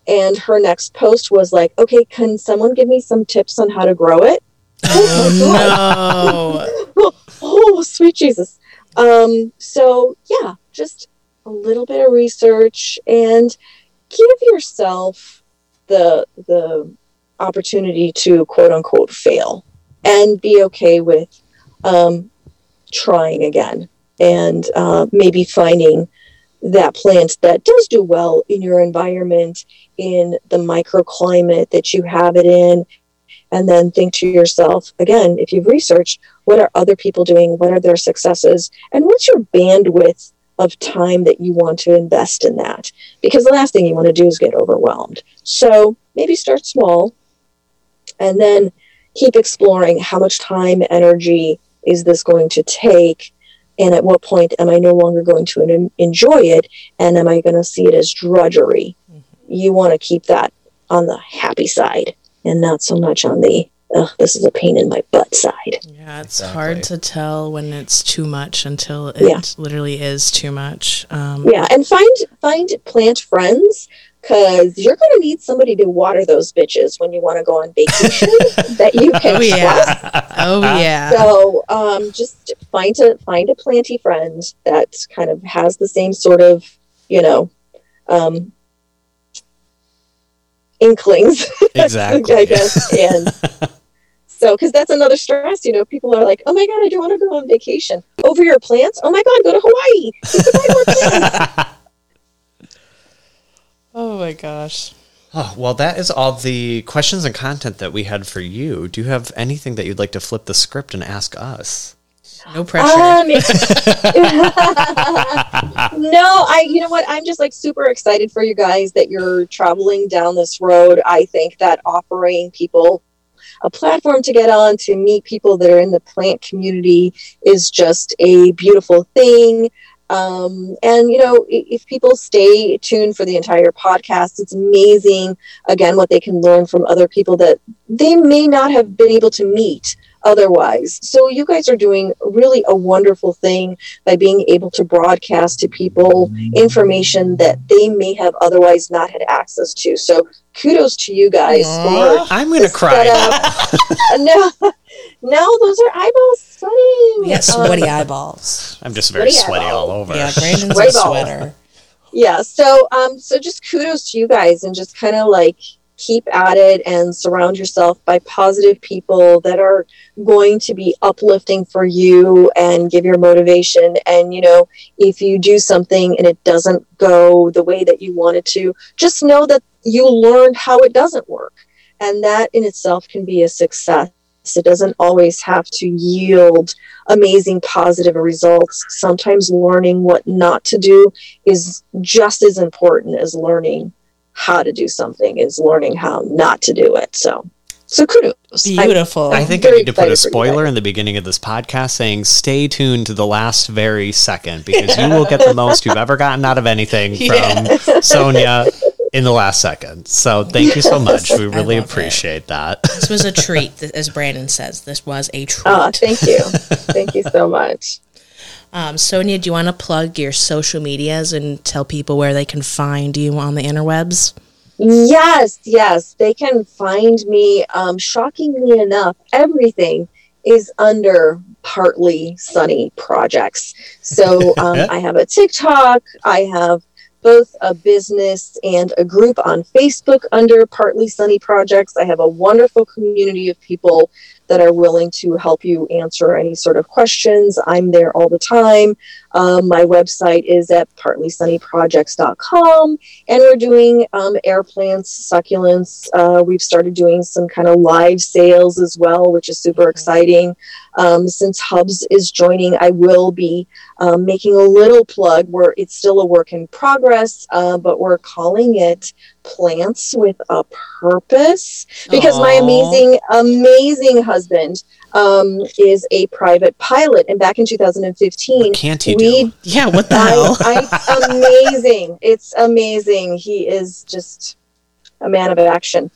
And her next post was like, "Okay, can someone give me some tips on how to grow it?" Oh no. oh, sweet Jesus. Um, so yeah, just a little bit of research and give yourself the the opportunity to quote unquote fail and be okay with um, trying again and uh, maybe finding that plant that does do well in your environment, in the microclimate that you have it in. And then think to yourself, again, if you've researched, what are other people doing? What are their successes? And what's your bandwidth of time that you want to invest in that? Because the last thing you want to do is get overwhelmed. So maybe start small and then keep exploring how much time, energy is this going to take and at what point am I no longer going to enjoy it and am I going to see it as drudgery? Mm-hmm. You want to keep that on the happy side and not so much on the oh, this is a pain in my butt side. Yeah, it's exactly. hard to tell when it's too much until it yeah. literally is too much. Um, yeah, and find find plant friends because you're going to need somebody to water those bitches when you want to go on vacation that you can oh, yeah. Oh yeah. So um, just find a find a planty friend that kind of has the same sort of you know um, inklings. Exactly. I guess and. So, because that's another stress, you know, people are like, oh my God, I don't want to go on vacation. Over your plants? Oh my God, go to Hawaii. Oh my gosh. Oh, well, that is all the questions and content that we had for you. Do you have anything that you'd like to flip the script and ask us? No pressure. Um, no, I. You know what? I'm just like super excited for you guys that you're traveling down this road. I think that offering people a platform to get on to meet people that are in the plant community is just a beautiful thing. Um, and you know, if people stay tuned for the entire podcast, it's amazing again what they can learn from other people that they may not have been able to meet otherwise. So you guys are doing really a wonderful thing by being able to broadcast to people information that they may have otherwise not had access to. So kudos to you guys Aww, for I'm gonna cry. no, no, those are eyeballs sweating. We got sweaty um, eyeballs. I'm just very sweaty, sweaty all over. Yeah, Brandon's a sweater. Yeah, so um, so just kudos to you guys and just kind of like keep at it and surround yourself by positive people that are going to be uplifting for you and give your motivation. And you know if you do something and it doesn't go the way that you wanted to just know that you learned how it doesn't work. And that in itself can be a success. It doesn't always have to yield amazing positive results. Sometimes learning what not to do is just as important as learning how to do something is learning how not to do it. So, so kudos. Beautiful. i i think I need to put a spoiler in the beginning of this podcast saying stay tuned to the last very second because you will get the most you've ever gotten out of anything from Sonia in the last second. So thank you so much. We really appreciate it. that. This was a treat, as Brandon says. This was a ah, treat. Oh, thank you. thank you so much. Um, Sonia, do you want to plug your social medias and tell people where they can find you on the interwebs? Yes, yes. They can find me. Um, shockingly enough, everything is under partly sunny projects. So um, I have a TikTok, I have both a business and a group on Facebook under Partly Sunny Projects. I have a wonderful community of people that are willing to help you answer any sort of questions. I'm there all the time. Um, my website is at partlysunnyprojects.com, and we're doing um, air plants, succulents. Uh, we've started doing some kind of live sales as well, which is super exciting. Um, since Hubs is joining, I will be um, making a little plug where it's still a work in progress, uh, but we're calling it Plants with a Purpose because Aww. my amazing, amazing husband um, is a private pilot. And back in 2015, what can't he we, do? Yeah, what the hell? I, I, amazing. It's amazing. He is just a man of action.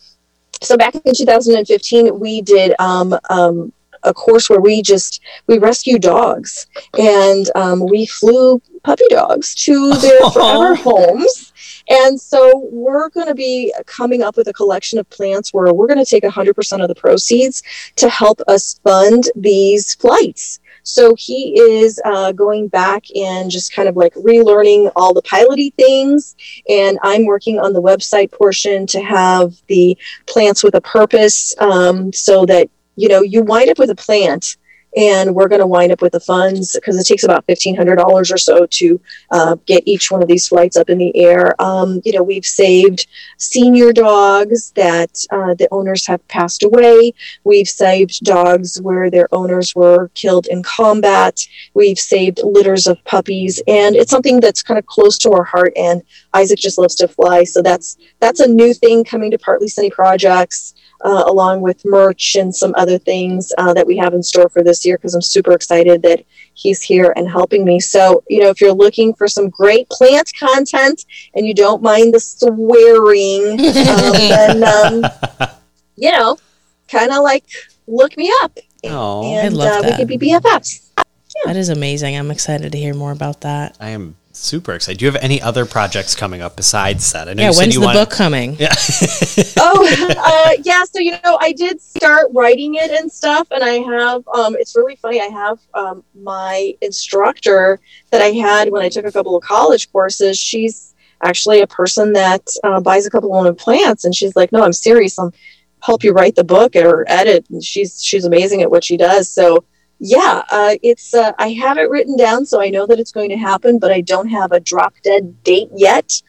So back in 2015, we did um, um, a course where we just we rescue dogs and um, we flew puppy dogs to their forever homes And so we're going to be coming up with a collection of plants where we're going to take 100% of the proceeds to help us fund these flights. So he is uh, going back and just kind of like relearning all the piloty things. And I'm working on the website portion to have the plants with a purpose um, so that, you know, you wind up with a plant and we're going to wind up with the funds because it takes about $1500 or so to uh, get each one of these flights up in the air. Um, you know we've saved senior dogs that uh, the owners have passed away. We've saved dogs where their owners were killed in combat. We've saved litters of puppies. And it's something that's kind of close to our heart and isaac just loves to fly so that's that's a new thing coming to partly sunny projects uh, along with merch and some other things uh, that we have in store for this year because I'm super excited that he's here and helping me. So, you know, if you're looking for some great plant content and you don't mind the swearing, um, then, um, you know, kind of like look me up. Oh, I and love uh, we that. could be BFFs. That is amazing. I'm excited to hear more about that. I am super excited. Do you have any other projects coming up besides that? I know Yeah, you when's you the want- book coming? Yeah. oh uh, yeah so you know i did start writing it and stuff and i have um, it's really funny i have um, my instructor that i had when i took a couple of college courses she's actually a person that uh, buys a couple of plants and she's like no i'm serious i'm help you write the book or edit and she's she's amazing at what she does so yeah uh, it's uh, i have it written down so i know that it's going to happen but i don't have a drop dead date yet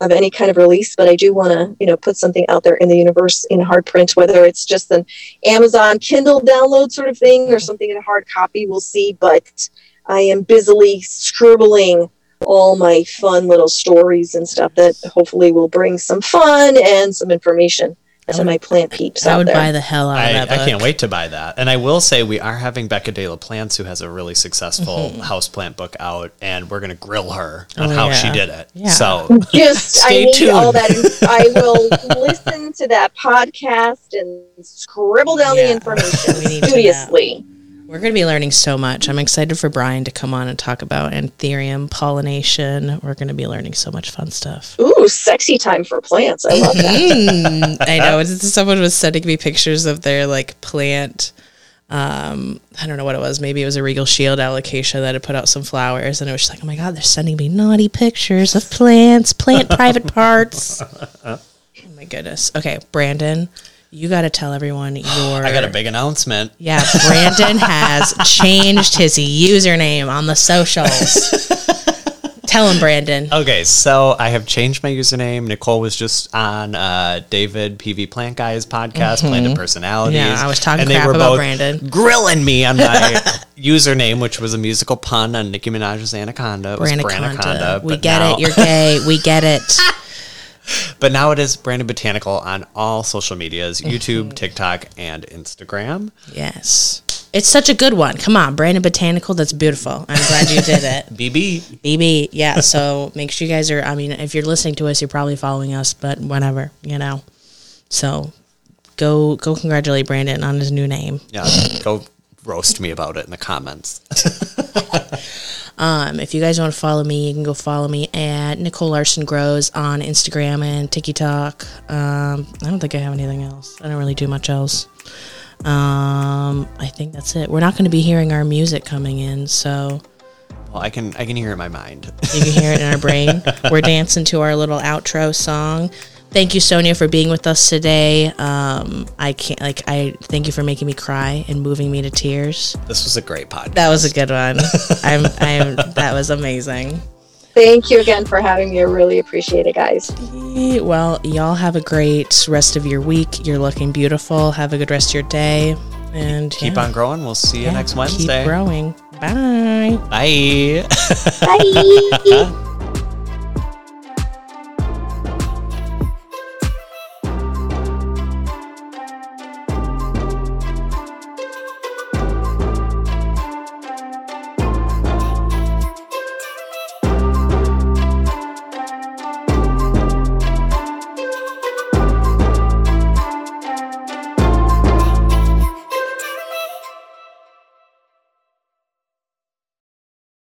of any kind of release, but I do want to, you know, put something out there in the universe in hard print, whether it's just an Amazon Kindle download sort of thing or something in a hard copy. We'll see. But I am busily scribbling all my fun little stories and stuff that hopefully will bring some fun and some information to my plant peeps I out would there. buy the hell out I, of that book. I can't wait to buy that. And I will say we are having Becca De La Plants, who has a really successful Mm-hmm. houseplant book out, and we're going to grill her on Oh, how yeah. she did it. Yeah. So just Stay I need tuned. all that. I will listen to that podcast and scribble down Yeah. the information We need to studiously. We're going to be learning so much. I'm excited for Brian to come on and talk about anthurium pollination. We're going to be learning so much fun stuff. Ooh, sexy time for plants. I love that. I know. Someone was sending me pictures of their like plant. Um, I don't know what it was. Maybe it was a Regal Shield Alocasia that had put out some flowers, and it was just like, oh my god, they're sending me naughty pictures of plants, plant private parts. Oh my goodness. Okay, Brandon, you got to tell everyone your. I got a big announcement. Yeah, Brandon has changed his username on the socials. Tell him, Brandon. Okay, so I have changed my username. Nicole was just on uh, David PV Plant Guy's podcast, Planted Personalities. Mm-hmm. Yeah, I was talking and they crap were about both Brandon. grilling me on my username, which was a musical pun on Nicki Minaj's Anaconda. It was Branaconda. Branaconda. We get now- it. You're gay. We get it. But now it is Brandon Botanical on all social medias Mm-hmm. YouTube, TikTok, and Instagram. Yes. It's such a good one. Come on, Brandon Botanical. That's beautiful. I'm glad you did it. BB. BB. Yeah. So make sure you guys are, I mean, if you're listening to us, you're probably following us, but whatever, you know. So go go congratulate Brandon on his new name. Yeah, go roast me about it in the comments. Um, if you guys want to follow me, you can go follow me at Nicole Larson Grows on Instagram and TikTok. Um, I don't think I have anything else. I don't really do much else. Um, I think that's it. We're not going to be hearing our music coming in, so Well, I can I can hear it in my mind. you can hear it in our brain. We're dancing to our little outro song. Thank you, Sonia, for being with us today. Um, I can't like I thank you for making me cry and moving me to tears. This was a great podcast. That was a good one. I'm I'm that was amazing. Thank you again for having me. I really appreciate it, guys. Well, y'all have a great rest of your week. You're looking beautiful. Have a good rest of your day. And Keep yeah, on growing. We'll see you yeah, next Wednesday. Keep growing. Bye. Bye. Bye.